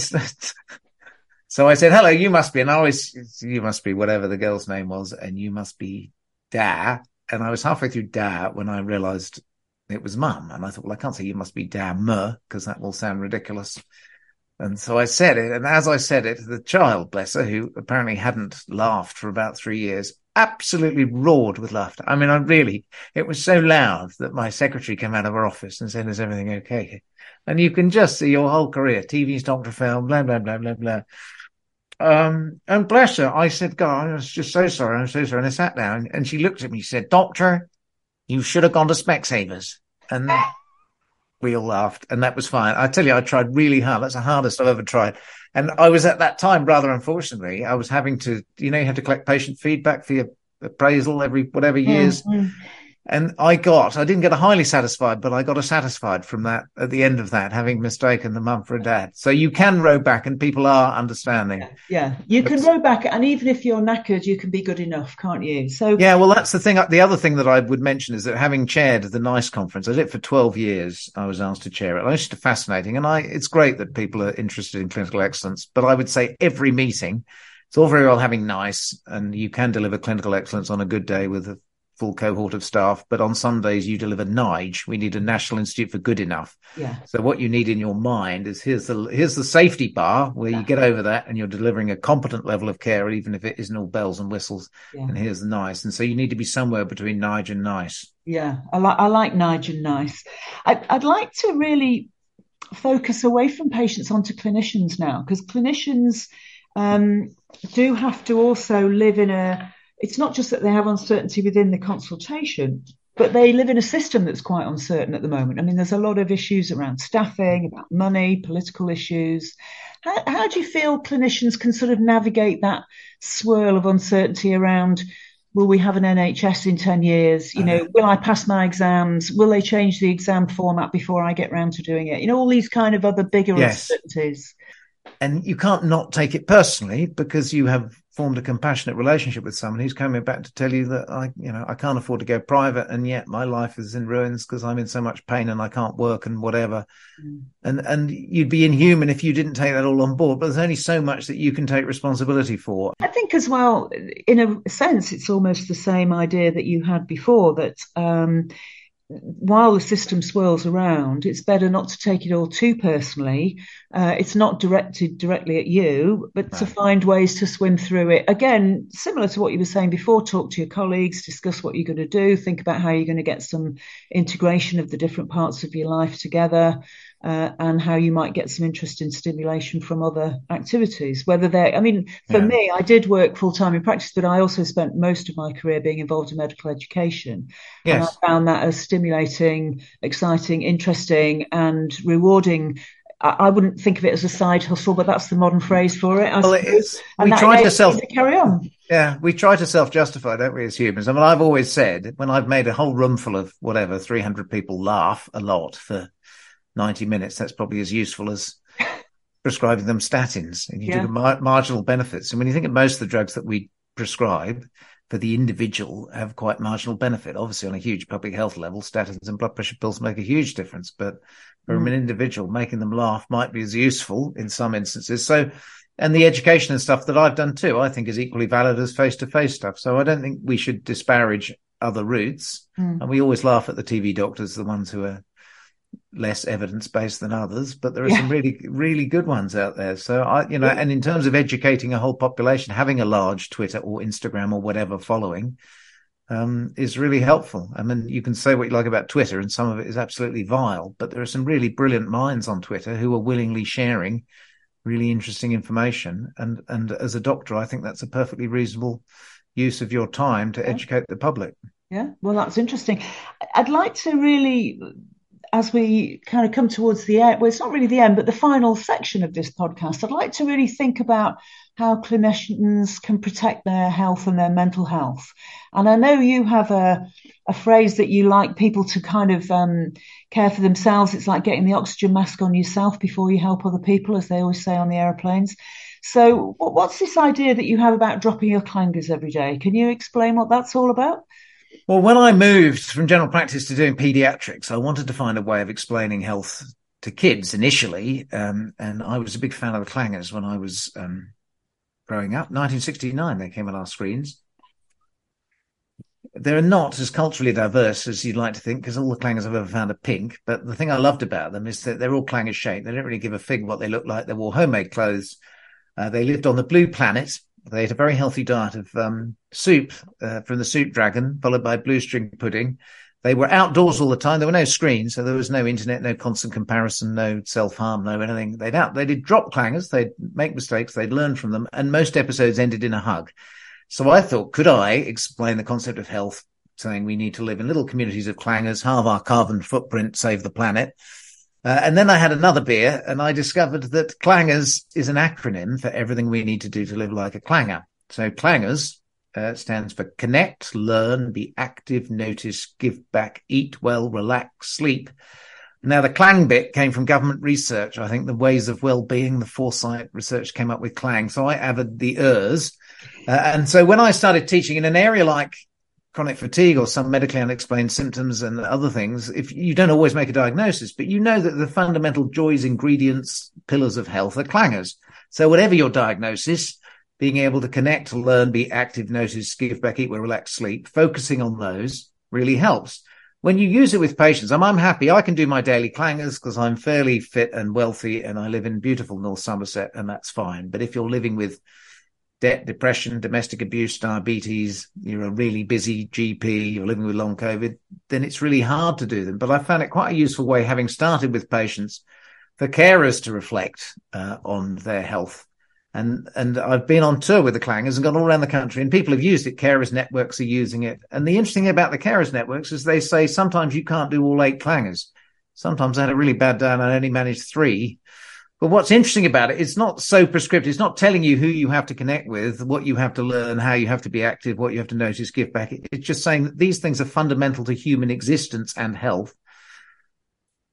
so I said, "Hello, you must be," and I always you must be whatever the girl's name was, and you must be Da. And I was halfway through Da when I realised it was Mum, and I thought, well, I can't say you must be Da Mu because that will sound ridiculous. And so I said it, and as I said it, the child, bless her, who apparently hadn't laughed for about three years, absolutely roared with laughter. I mean, I really, it was so loud that my secretary came out of her office and said, is everything okay? And you can just see your whole career, TV, doctor film, blah, blah, blah, blah, blah. Um, and bless her, I said, God, I was just so sorry. I'm so sorry. And I sat down and she looked at me, she said, doctor, you should have gone to Specsavers. And we all laughed and that was fine. I tell you, I tried really hard. That's the hardest I've ever tried. And I was at that time, rather unfortunately, I was having to, you know, you have to collect patient feedback for your appraisal every whatever years. Mm-hmm. And I got, I didn't get a highly satisfied, but I got a satisfied from that at the end of that, having mistaken the mum for a dad. So you can row back and people are understanding. Yeah, yeah. you but, can row back. And even if you're knackered, you can be good enough, can't you? So, yeah, well, that's the thing. The other thing that I would mention is that having chaired the NICE conference, I did it for 12 years. I was asked to chair it. I it's fascinating. And I, it's great that people are interested in clinical excellence, but I would say every meeting, it's all very well having NICE and you can deliver clinical excellence on a good day with a full cohort of staff, but on Sundays you deliver NIGE. We need a National Institute for Good Enough. Yeah. So what you need in your mind is here's the here's the safety bar where yeah. you get over that and you're delivering a competent level of care, even if it isn't all bells and whistles. Yeah. And here's the NICE. And so you need to be somewhere between NIGE and NICE. Yeah, I like I like NIGE and NICE. I, I'd like to really focus away from patients onto clinicians now because clinicians um, do have to also live in a it's not just that they have uncertainty within the consultation, but they live in a system that's quite uncertain at the moment. I mean, there's a lot of issues around staffing, about money, political issues. How, how do you feel clinicians can sort of navigate that swirl of uncertainty around? Will we have an NHS in 10 years? You know, will I pass my exams? Will they change the exam format before I get round to doing it? You know, all these kind of other bigger yes. uncertainties. and you can't not take it personally because you have formed a compassionate relationship with someone who's coming back to tell you that I, you know, I can't afford to go private and yet my life is in ruins because I'm in so much pain and I can't work and whatever. Mm. And, and you'd be inhuman if you didn't take that all on board, but there's only so much that you can take responsibility for. I think as well, in a sense, it's almost the same idea that you had before that, um, while the system swirls around, it's better not to take it all too personally. Uh, it's not directed directly at you, but right. to find ways to swim through it. Again, similar to what you were saying before, talk to your colleagues, discuss what you're going to do, think about how you're going to get some integration of the different parts of your life together uh, and how you might get some interest in stimulation from other activities. Whether they, I mean, for yeah. me, I did work full time in practice, but I also spent most of my career being involved in medical education. Yes. And I found that as stimulating, exciting, interesting, and rewarding I wouldn't think of it as a side hustle, but that's the modern phrase for it. I well, it is. And we try to self to carry on. Yeah, we try to self justify, don't we, as humans? I mean, I've always said when I've made a whole room full of whatever, 300 people laugh a lot for 90 minutes, that's probably as useful as prescribing them statins. And you yeah. do mar- marginal benefits. And when you think of most of the drugs that we prescribe for the individual have quite marginal benefit. Obviously, on a huge public health level, statins and blood pressure pills make a huge difference. But for mm. an individual, making them laugh might be as useful in some instances. So, and the education and stuff that I've done too, I think is equally valid as face to face stuff. So I don't think we should disparage other routes. Mm. And we always laugh at the TV doctors, the ones who are less evidence based than others, but there are yeah. some really, really good ones out there. So I, you know, yeah. and in terms of educating a whole population, having a large Twitter or Instagram or whatever following, um, is really helpful. I mean, you can say what you like about Twitter and some of it is absolutely vile, but there are some really brilliant minds on Twitter who are willingly sharing really interesting information. And, and as a doctor, I think that's a perfectly reasonable use of your time to yeah. educate the public. Yeah, well, that's interesting. I'd like to really as we kind of come towards the end, well, it's not really the end, but the final section of this podcast, I'd like to really think about how clinicians can protect their health and their mental health. And I know you have a, a phrase that you like people to kind of um, care for themselves. It's like getting the oxygen mask on yourself before you help other people, as they always say on the aeroplanes. So, what's this idea that you have about dropping your clangers every day? Can you explain what that's all about? Well, when I moved from general practice to doing pediatrics, I wanted to find a way of explaining health to kids initially. Um, and I was a big fan of the clangers when I was um, growing up. 1969, they came on our screens. They're not as culturally diverse as you'd like to think, because all the clangers I've ever found are pink. But the thing I loved about them is that they're all clanger shaped. They don't really give a fig what they look like. They wore homemade clothes. Uh, they lived on the blue planet, they ate a very healthy diet of um, soup uh, from the soup dragon, followed by blue string pudding. They were outdoors all the time. There were no screens, so there was no internet, no constant comparison, no self harm, no anything. They'd out, they did drop clangers. They'd make mistakes. They'd learn from them, and most episodes ended in a hug. So I thought, could I explain the concept of health, saying we need to live in little communities of clangers, halve our carbon footprint, save the planet. Uh, and then I had another beer and I discovered that clangers is an acronym for everything we need to do to live like a clanger. So clangers uh, stands for connect, learn, be active, notice, give back, eat well, relax, sleep. Now the clang bit came from government research. I think the ways of well-being, the foresight research came up with clang. So I added the ers. Uh, and so when I started teaching in an area like chronic fatigue or some medically unexplained symptoms and other things, if you don't always make a diagnosis, but you know that the fundamental joys, ingredients, pillars of health are clangers. So whatever your diagnosis, being able to connect, learn, be active, notice, give back, eat well, relax, sleep, focusing on those really helps. When you use it with patients, I'm, I'm happy. I can do my daily clangers because I'm fairly fit and wealthy and I live in beautiful North Somerset and that's fine. But if you're living with debt, depression, domestic abuse, diabetes, you're a really busy GP, you're living with long COVID, then it's really hard to do them. But I found it quite a useful way, having started with patients, for carers to reflect uh, on their health. And, and I've been on tour with the clangers and gone all around the country and people have used it. Carers networks are using it. And the interesting thing about the carers networks is they say sometimes you can't do all eight clangers. Sometimes I had a really bad day and I only managed three but what's interesting about it, it's not so prescriptive. It's not telling you who you have to connect with, what you have to learn, how you have to be active, what you have to notice, give back. It's just saying that these things are fundamental to human existence and health.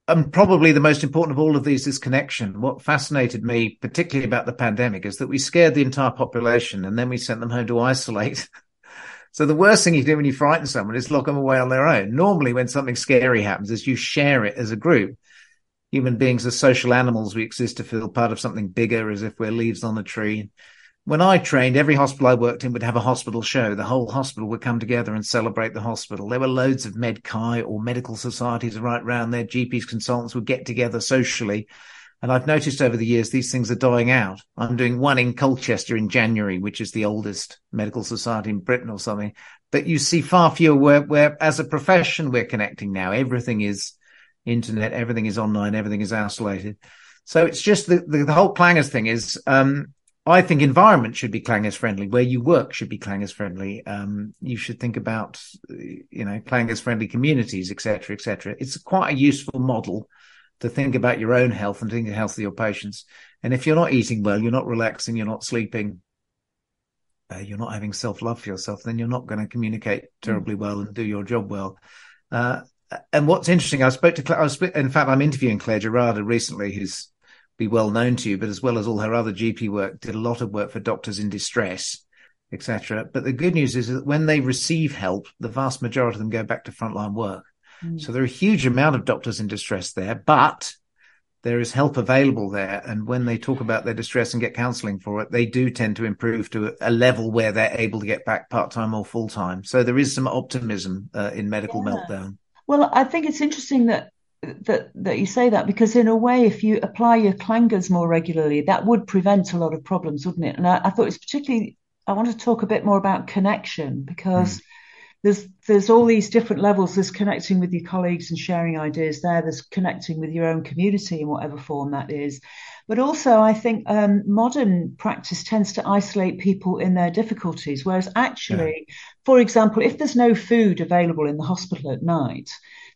and probably the most important of all of these is connection. What fascinated me, particularly about the pandemic, is that we scared the entire population and then we sent them home to isolate. so the worst thing you do when you frighten someone is lock them away on their own. Normally, when something scary happens, is you share it as a group. Human beings are social animals. We exist to feel part of something bigger, as if we're leaves on a tree when I trained, every hospital I worked in would have a hospital show. The whole hospital would come together and celebrate the hospital. There were loads of MedChi or medical societies right around there. GPs, consultants would get together socially. And I've noticed over the years, these things are dying out. I'm doing one in Colchester in January, which is the oldest medical society in Britain or something. But you see far fewer where, where as a profession, we're connecting now. Everything is internet. Everything is online. Everything is isolated. So it's just the, the, the whole clangers thing is, um, I think environment should be clangers friendly. Where you work should be clangers friendly. Um, you should think about, you know, clangers friendly communities, etc., etc. It's quite a useful model to think about your own health and think of the health of your patients. And if you're not eating well, you're not relaxing, you're not sleeping, uh, you're not having self love for yourself, then you're not going to communicate terribly well and do your job well. Uh, and what's interesting, I spoke to, Claire, I was, in fact, I'm interviewing Claire Gerada recently, who's be well known to you, but as well as all her other GP work, did a lot of work for doctors in distress, etc. But the good news is that when they receive help, the vast majority of them go back to frontline work. Mm. So there are a huge amount of doctors in distress there, but there is help available there. And when they talk about their distress and get counseling for it, they do tend to improve to a level where they're able to get back part time or full time. So there is some optimism uh, in medical yeah. meltdown. Well, I think it's interesting that that that you say that because in a way if you apply your clangers more regularly that would prevent a lot of problems wouldn't it? And i, I thought it's particularly i want to talk a bit more about connection because mm. there's there's all these different levels. There's connecting with your colleagues and sharing ideas there. There's connecting with your own community in whatever form that is but also i think um, modern practice tends to isolate people in their difficulties whereas actually yeah. for example if there's no food available in the hospital at night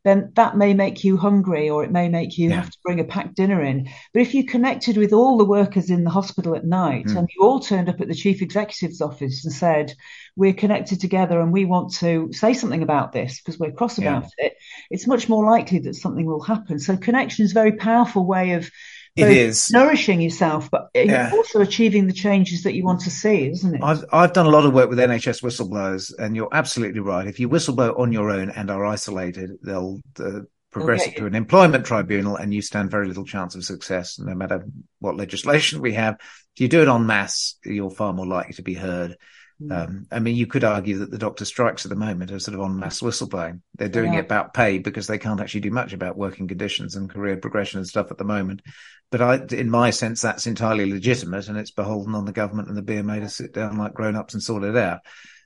then that may make you hungry or it may make you yeah. have to bring a packed dinner in. But if you connected with all the workers in the hospital at night mm. and you all turned up at the chief executive's office and said, we're connected together and we want to say something about this because we're cross yeah. about it, it's much more likely that something will happen. So connection is a very powerful way of it is nourishing yourself, but yeah. also achieving the changes that you want to see, isn't it? I've I've done a lot of work with NHS whistleblowers, and you're absolutely right. If you whistleblow on your own and are isolated, they'll uh, progress okay. it to an employment tribunal, and you stand very little chance of success, no matter what legislation we have. If you do it en masse, you're far more likely to be heard. Hmm. Um, I mean, you could argue that the doctor strikes at the moment are sort of on mass whistleblowing. They're doing yeah. it about pay because they can't actually do much about working conditions and career progression and stuff at the moment. But I, in my sense, that's entirely legitimate and it's beholden on the government and the BMA to sit down like grown ups and sort it out.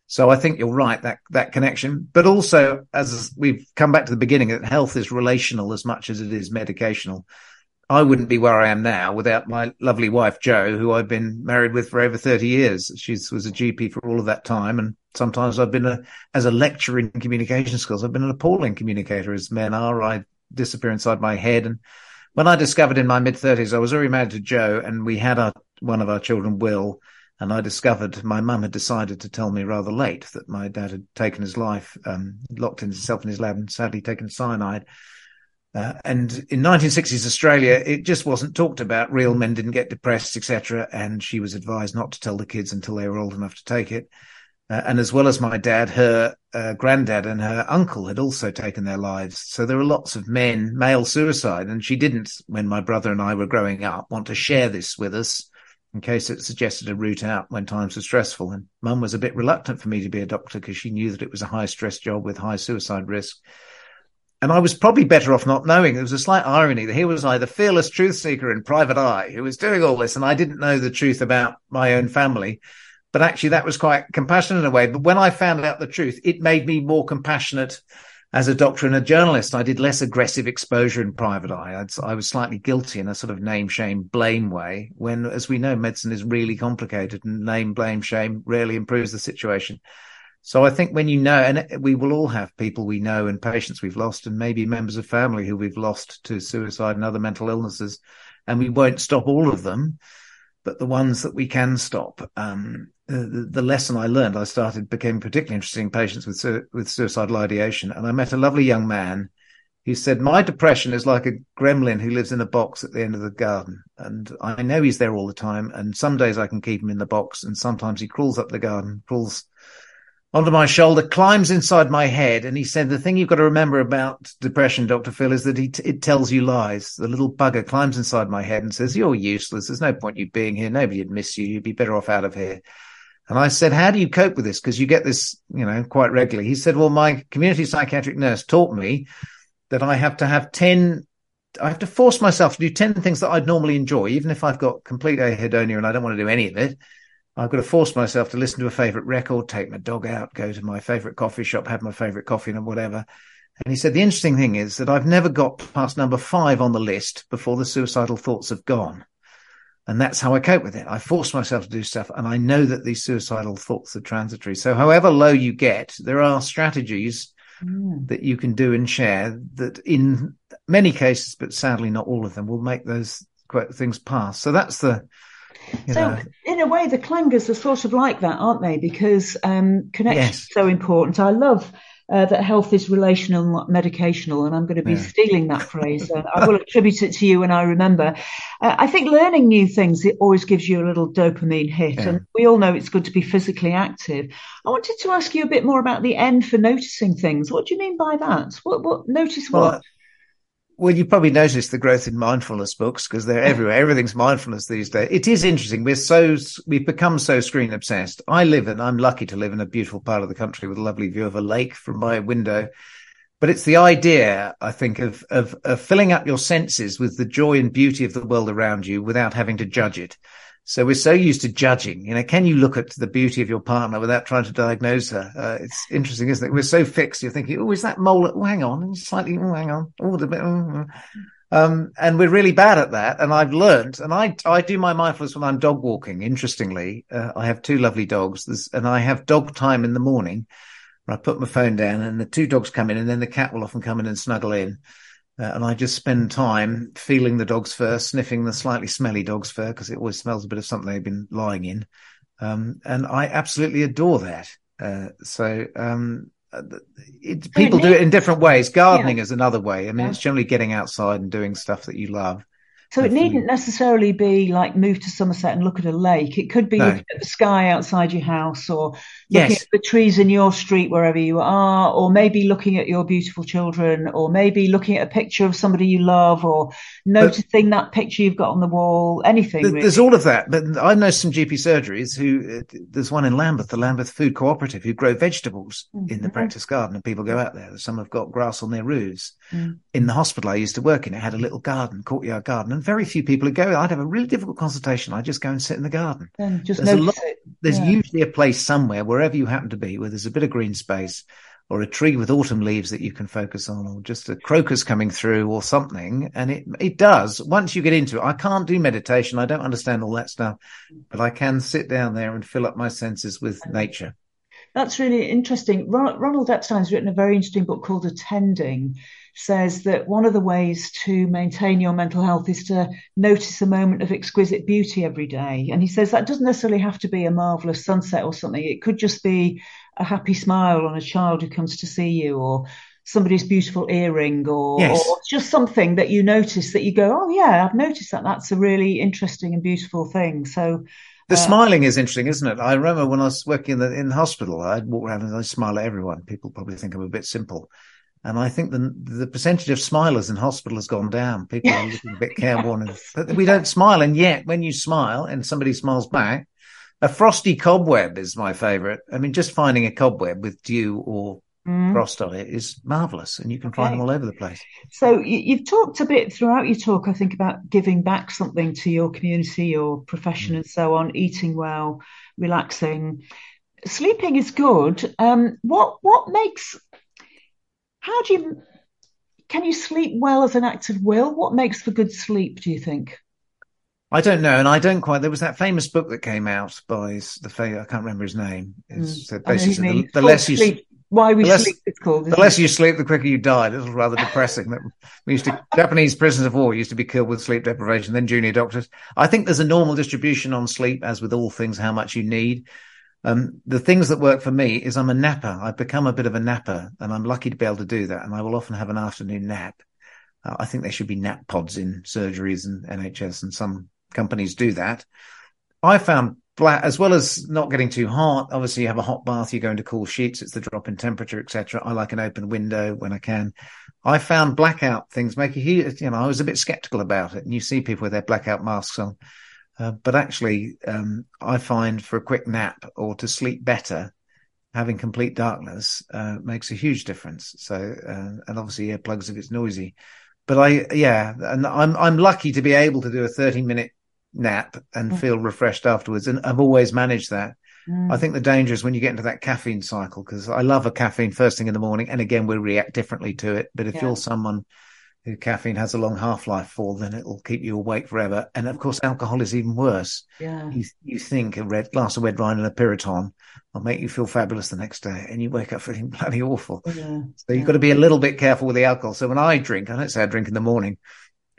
So I think you're right that that connection, but also as we've come back to the beginning, that health is relational as much as it is medicational. I wouldn't be where I am now without my lovely wife, Jo, who I've been married with for over 30 years. She was a GP for all of that time. And sometimes I've been a, as a lecturer in communication skills, I've been an appalling communicator as men are. I disappear inside my head. And when I discovered in my mid thirties, I was already married to Jo and we had our, one of our children, Will. And I discovered my mum had decided to tell me rather late that my dad had taken his life, um, locked himself in his lab and sadly taken cyanide. Uh, and in 1960s Australia, it just wasn't talked about. Real men didn't get depressed, etc. And she was advised not to tell the kids until they were old enough to take it. Uh, and as well as my dad, her uh, granddad and her uncle had also taken their lives. So there were lots of men, male suicide. And she didn't, when my brother and I were growing up, want to share this with us in case it suggested a route out when times were stressful. And mum was a bit reluctant for me to be a doctor because she knew that it was a high stress job with high suicide risk. And I was probably better off not knowing. There was a slight irony that here was I, the fearless truth seeker in private eye, who was doing all this, and I didn't know the truth about my own family. But actually, that was quite compassionate in a way. But when I found out the truth, it made me more compassionate as a doctor and a journalist. I did less aggressive exposure in private eye. I'd, i was slightly guilty in a sort of name, shame, blame way. When, as we know, medicine is really complicated, and name, blame, shame rarely improves the situation. So I think when you know, and we will all have people we know and patients we've lost, and maybe members of family who we've lost to suicide and other mental illnesses, and we won't stop all of them, but the ones that we can stop. Um, the, the, lesson I learned, I started became particularly interested in patients with with suicidal ideation, and I met a lovely young man who said, My depression is like a gremlin who lives in a box at the end of the garden. And I know he's there all the time. And some days I can keep him in the box. And sometimes he crawls up the garden, crawls onto my shoulder, climbs inside my head. And he said, The thing you've got to remember about depression, Dr. Phil, is that it tells you lies. The little bugger climbs inside my head and says, You're useless. There's no point you being here. Nobody would miss you. You'd be better off out of here. And I said, How do you cope with this? Because you get this, you know, quite regularly. He said, Well, my community psychiatric nurse taught me that I have to have 10, I have to force myself to do 10 things that I'd normally enjoy, even if I've got complete anhedonia and I don't want to do any of it. I've got to force myself to listen to a favorite record, take my dog out, go to my favorite coffee shop, have my favorite coffee and whatever. And he said, the interesting thing is that I've never got past number five on the list before the suicidal thoughts have gone. And that's how I cope with it. I force myself to do stuff and I know that these suicidal thoughts are transitory. So however low you get, there are strategies mm. that you can do and share that in many cases, but sadly not all of them, will make those things pass. So that's the. So know. in a way, the clangers are sort of like that, aren't they? Because um, connection yes. is so important. I love uh, that health is relational, not medicational. And I'm going to be yeah. stealing that phrase. I will attribute it to you when I remember. Uh, I think learning new things, it always gives you a little dopamine hit. Yeah. And we all know it's good to be physically active. I wanted to ask you a bit more about the end for noticing things. What do you mean by that? What, what notice well, what? Well, you probably noticed the growth in mindfulness books because they're everywhere. Everything's mindfulness these days. It is interesting. We're so, we've become so screen obsessed. I live in, I'm lucky to live in a beautiful part of the country with a lovely view of a lake from my window. But it's the idea, I think, of, of, of filling up your senses with the joy and beauty of the world around you without having to judge it. So we're so used to judging. You know, can you look at the beauty of your partner without trying to diagnose her? Uh, it's interesting, isn't it? We're so fixed. You're thinking, oh, is that mole? Oh, hang on, slightly. Oh, hang on. Oh, a bit. Oh, um, and we're really bad at that. And I've learned, and I, I do my mindfulness when I'm dog walking. Interestingly, uh, I have two lovely dogs There's, and I have dog time in the morning where I put my phone down and the two dogs come in and then the cat will often come in and snuggle in. Uh, and I just spend time feeling the dog's fur, sniffing the slightly smelly dog's fur because it always smells a bit of something they've been lying in. Um, and I absolutely adore that. Uh, so, um, uh, it, people do it in different ways. Gardening yeah. is another way. I mean, yeah. it's generally getting outside and doing stuff that you love. So it needn't necessarily be like move to Somerset and look at a lake. It could be no. looking at the sky outside your house or yes. at the trees in your street wherever you are, or maybe looking at your beautiful children, or maybe looking at a picture of somebody you love, or noticing but, that picture you've got on the wall, anything. Th- there's all of that. But I know some GP surgeries who, uh, there's one in Lambeth, the Lambeth Food Cooperative, who grow vegetables mm-hmm. in the practice garden and people go out there. Some have got grass on their roofs. Mm. In the hospital I used to work in, it had a little garden, courtyard garden and very few people would go. I'd have a really difficult consultation. I'd just go and sit in the garden. And just there's, lot, there's yeah. usually a place somewhere, wherever you happen to be, where there's a bit of green space or a tree with autumn leaves that you can focus on, or just a crocus coming through or something. And it, it does. Once you get into it, I can't do meditation. I don't understand all that stuff, but I can sit down there and fill up my senses with nature. That's really interesting. Ronald Epstein's written a very interesting book called Attending, says that one of the ways to maintain your mental health is to notice a moment of exquisite beauty every day. And he says that doesn't necessarily have to be a marvelous sunset or something. It could just be a happy smile on a child who comes to see you or somebody's beautiful earring or, yes. or just something that you notice that you go, oh yeah, I've noticed that. That's a really interesting and beautiful thing. So the uh, smiling is interesting, isn't it? I remember when I was working in the, in the hospital, I'd walk around and I'd smile at everyone. People probably think I'm a bit simple. And I think the the percentage of smilers in hospital has gone down. People are looking a bit careworn. But we don't smile. And yet when you smile and somebody smiles back, a frosty cobweb is my favorite. I mean, just finding a cobweb with dew or mm. frost on it is marvelous. And you can find them all over the place. So you've talked a bit throughout your talk, I think, about giving back something to your community, your profession mm. and so on, eating well, relaxing. Sleeping is good. Um, what what makes how do you can you sleep well as an act of will? What makes for good sleep, do you think? I don't know, and I don't quite. There was that famous book that came out by the I can't remember his name. It's mm. basically the, the less you sleep, why we less, sleep. It's called. The less it? you sleep, the quicker you die. This was rather depressing. that we used to Japanese prisoners of war used to be killed with sleep deprivation. Then junior doctors. I think there's a normal distribution on sleep, as with all things, how much you need. Um, the things that work for me is I'm a napper. I've become a bit of a napper and I'm lucky to be able to do that. And I will often have an afternoon nap. Uh, I think there should be nap pods in surgeries and NHS and some companies do that. I found as well as not getting too hot. Obviously you have a hot bath, you go into cool sheets. It's the drop in temperature, etc. I like an open window when I can. I found blackout things make a huge, you know, I was a bit skeptical about it and you see people with their blackout masks on uh, but actually, um, I find for a quick nap or to sleep better, having complete darkness uh, makes a huge difference. So, uh, and obviously earplugs if it's noisy. But I, yeah, and I'm I'm lucky to be able to do a 30 minute nap and mm. feel refreshed afterwards, and I've always managed that. Mm. I think the danger is when you get into that caffeine cycle because I love a caffeine first thing in the morning, and again we react differently to it. But if yeah. you're someone caffeine has a long half life for, then it'll keep you awake forever. And of course, alcohol is even worse. Yeah. You, you think a red glass of red wine and a Piriton will make you feel fabulous the next day, and you wake up feeling bloody awful. Yeah. So you've got to be a little bit careful with the alcohol. So when I drink, I don't say I drink in the morning,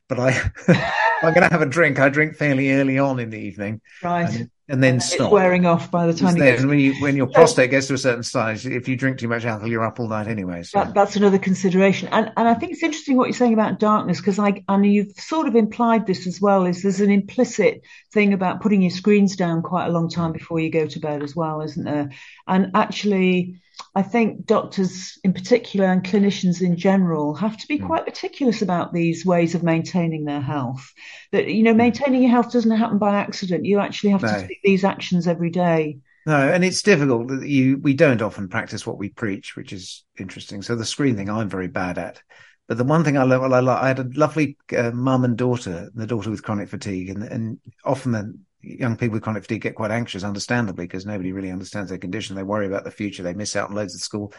but I, I'm going to have a drink. I drink fairly early on in the evening. Right. And, and then stop. It's wearing off by the time. You when you when your prostate gets to a certain size, if you drink too much alcohol, you're up all night anyway. So. That, that's another consideration, and and I think it's interesting what you're saying about darkness because I and you've sort of implied this as well. Is there's an implicit thing about putting your screens down quite a long time before you go to bed as well, isn't there? And actually, I think doctors in particular and clinicians in general have to be mm. quite meticulous about these ways of maintaining their health. That, you know, hmm. maintaining your health doesn't happen by accident. You actually have no. to take these actions every day. No, and it's difficult. that You we don't often practice what we preach, which is interesting. So the screen thing, I'm very bad at. But the one thing I love, well, I, I had a lovely uh, mum and daughter, the daughter with chronic fatigue, and and often the young people with chronic fatigue get quite anxious, understandably, because nobody really understands their condition. They worry about the future. They miss out on loads of school.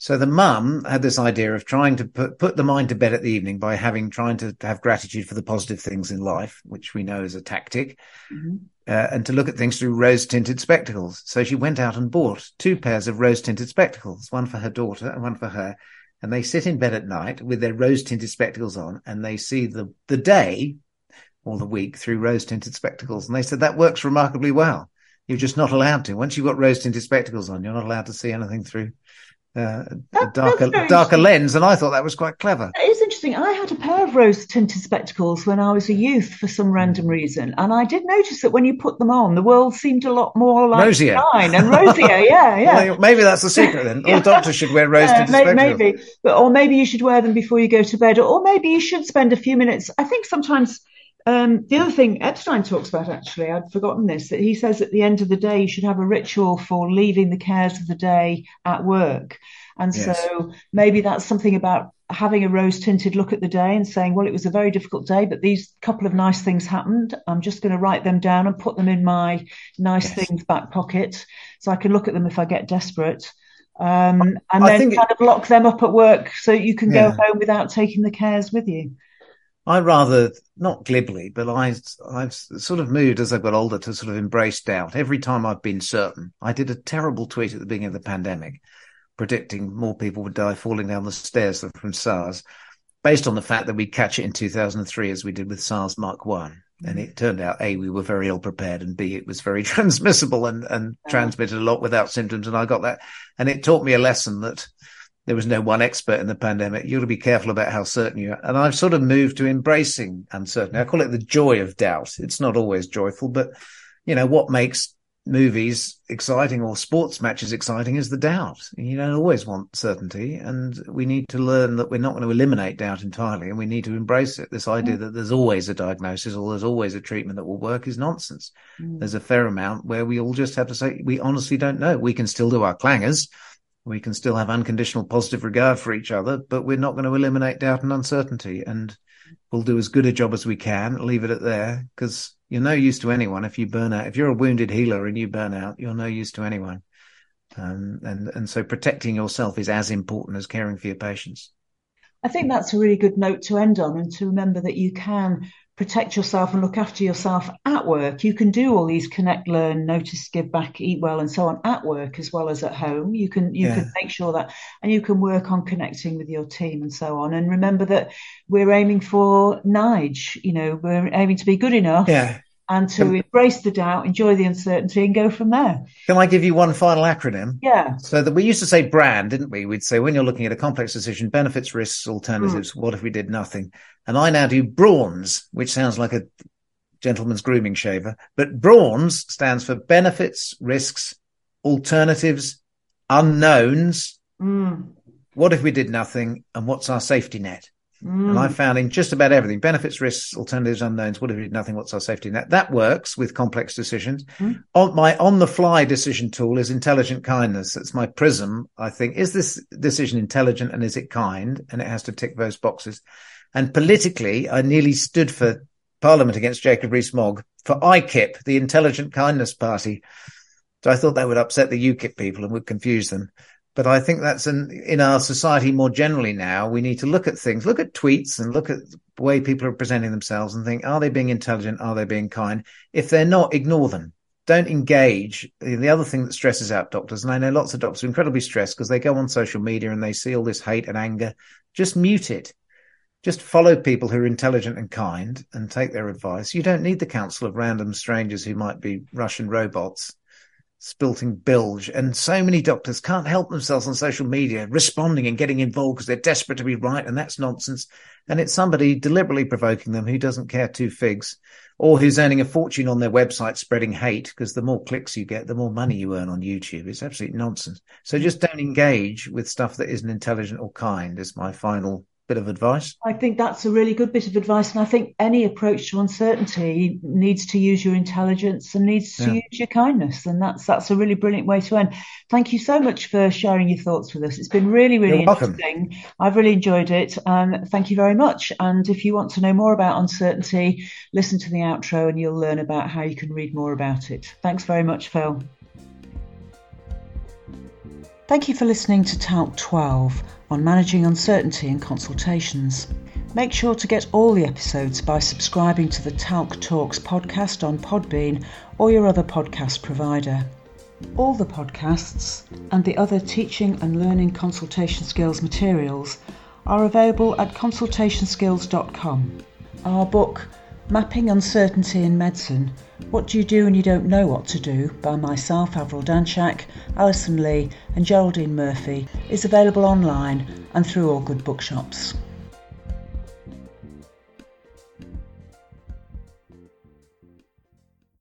So the mum had this idea of trying to put, put the mind to bed at the evening by having, trying to have gratitude for the positive things in life, which we know is a tactic, mm-hmm. uh, and to look at things through rose tinted spectacles. So she went out and bought two pairs of rose tinted spectacles, one for her daughter and one for her. And they sit in bed at night with their rose tinted spectacles on and they see the, the day or the week through rose tinted spectacles. And they said that works remarkably well. You're just not allowed to. Once you've got rose tinted spectacles on, you're not allowed to see anything through uh, that, a darker darker lens, and I thought that was quite clever. It is interesting. I had a pair of rose tinted spectacles when I was a youth for some random reason, and I did notice that when you put them on, the world seemed a lot more like rosier and rosier. Yeah, yeah. Well, maybe that's the secret then. All doctors should wear rose tinted yeah, spectacles. Maybe, but or maybe you should wear them before you go to bed, or maybe you should spend a few minutes. I think sometimes um, the other thing Epstein talks about, actually, I'd forgotten this, that he says at the end of the day, you should have a ritual for leaving the cares of the day at work. And yes. so maybe that's something about having a rose tinted look at the day and saying, well, it was a very difficult day, but these couple of nice things happened. I'm just going to write them down and put them in my nice yes. things back pocket so I can look at them if I get desperate. Um, and I then kind it, of lock them up at work so you can yeah. go home without taking the cares with you. I rather not glibly, but I I've sort of moved as I've got older to sort of embrace doubt. Every time I've been certain, I did a terrible tweet at the beginning of the pandemic, predicting more people would die falling down the stairs than from SARS, based on the fact that we'd catch it in 2003 as we did with SARS Mark One. And mm-hmm. it turned out A, we were very ill prepared and B, it was very transmissible and, and oh. transmitted a lot without symptoms. And I got that. And it taught me a lesson that there was no one expert in the pandemic. You've got to be careful about how certain you are. And I've sort of moved to embracing uncertainty. I call it the joy of doubt. It's not always joyful, but you know, what makes movies exciting or sports matches exciting is the doubt. You don't always want certainty. And we need to learn that we're not going to eliminate doubt entirely and we need to embrace it. This idea mm. that there's always a diagnosis or there's always a treatment that will work is nonsense. Mm. There's a fair amount where we all just have to say, we honestly don't know. We can still do our clangers we can still have unconditional positive regard for each other, but we're not going to eliminate doubt and uncertainty. And we'll do as good a job as we can, leave it at there, because you're no use to anyone if you burn out. If you're a wounded healer and you burn out, you're no use to anyone. Um, and, and so protecting yourself is as important as caring for your patients. I think that's a really good note to end on and to remember that you can protect yourself and look after yourself at work. You can do all these connect, learn, notice, give back, eat well, and so on at work as well as at home. You can you yeah. can make sure that, and you can work on connecting with your team and so on. And remember that we're aiming for Nige. You know, we're aiming to be good enough. Yeah. And to embrace the doubt, enjoy the uncertainty, and go from there. Can I give you one final acronym? Yeah. So that we used to say brand, didn't we? We'd say when you're looking at a complex decision, benefits, risks, alternatives. Mm. What if we did nothing? And I now do BRAUNS, which sounds like a gentleman's grooming shaver, but BRAUNS stands for benefits, risks, alternatives, unknowns. Mm. What if we did nothing? And what's our safety net? Mm. And I found in just about everything benefits, risks, alternatives, unknowns. What if did nothing? What's our safety net? That works with complex decisions. Mm. On my on the fly decision tool is intelligent kindness. That's my prism. I think is this decision intelligent and is it kind? And it has to tick those boxes. And politically, I nearly stood for Parliament against Jacob Rees-Mogg for IKIP, the Intelligent Kindness Party. So I thought that would upset the UKIP people and would confuse them. But I think that's an, in our society more generally now, we need to look at things, look at tweets and look at the way people are presenting themselves and think, are they being intelligent? Are they being kind? If they're not, ignore them. Don't engage. The other thing that stresses out doctors, and I know lots of doctors are incredibly stressed because they go on social media and they see all this hate and anger. Just mute it just follow people who are intelligent and kind and take their advice. You don't need the counsel of random strangers who might be Russian robots spilting bilge. And so many doctors can't help themselves on social media responding and getting involved because they're desperate to be right. And that's nonsense. And it's somebody deliberately provoking them who doesn't care two figs or who's earning a fortune on their website spreading hate because the more clicks you get, the more money you earn on YouTube. It's absolute nonsense. So hmm. just don't engage with stuff that isn't intelligent or kind is my final bit of advice? I think that's a really good bit of advice. And I think any approach to uncertainty needs to use your intelligence and needs to yeah. use your kindness. And that's that's a really brilliant way to end. Thank you so much for sharing your thoughts with us. It's been really, really You're interesting. Welcome. I've really enjoyed it. Um, thank you very much. And if you want to know more about uncertainty, listen to the outro and you'll learn about how you can read more about it. Thanks very much, Phil. Thank you for listening to TALC 12 on managing uncertainty in consultations. Make sure to get all the episodes by subscribing to the TALC Talks podcast on Podbean or your other podcast provider. All the podcasts and the other teaching and learning consultation skills materials are available at consultationskills.com. Our book, Mapping Uncertainty in Medicine What Do You Do When You Don't Know What to Do by myself, Avril Danczak, Alison Lee, and Geraldine Murphy is available online and through all good bookshops.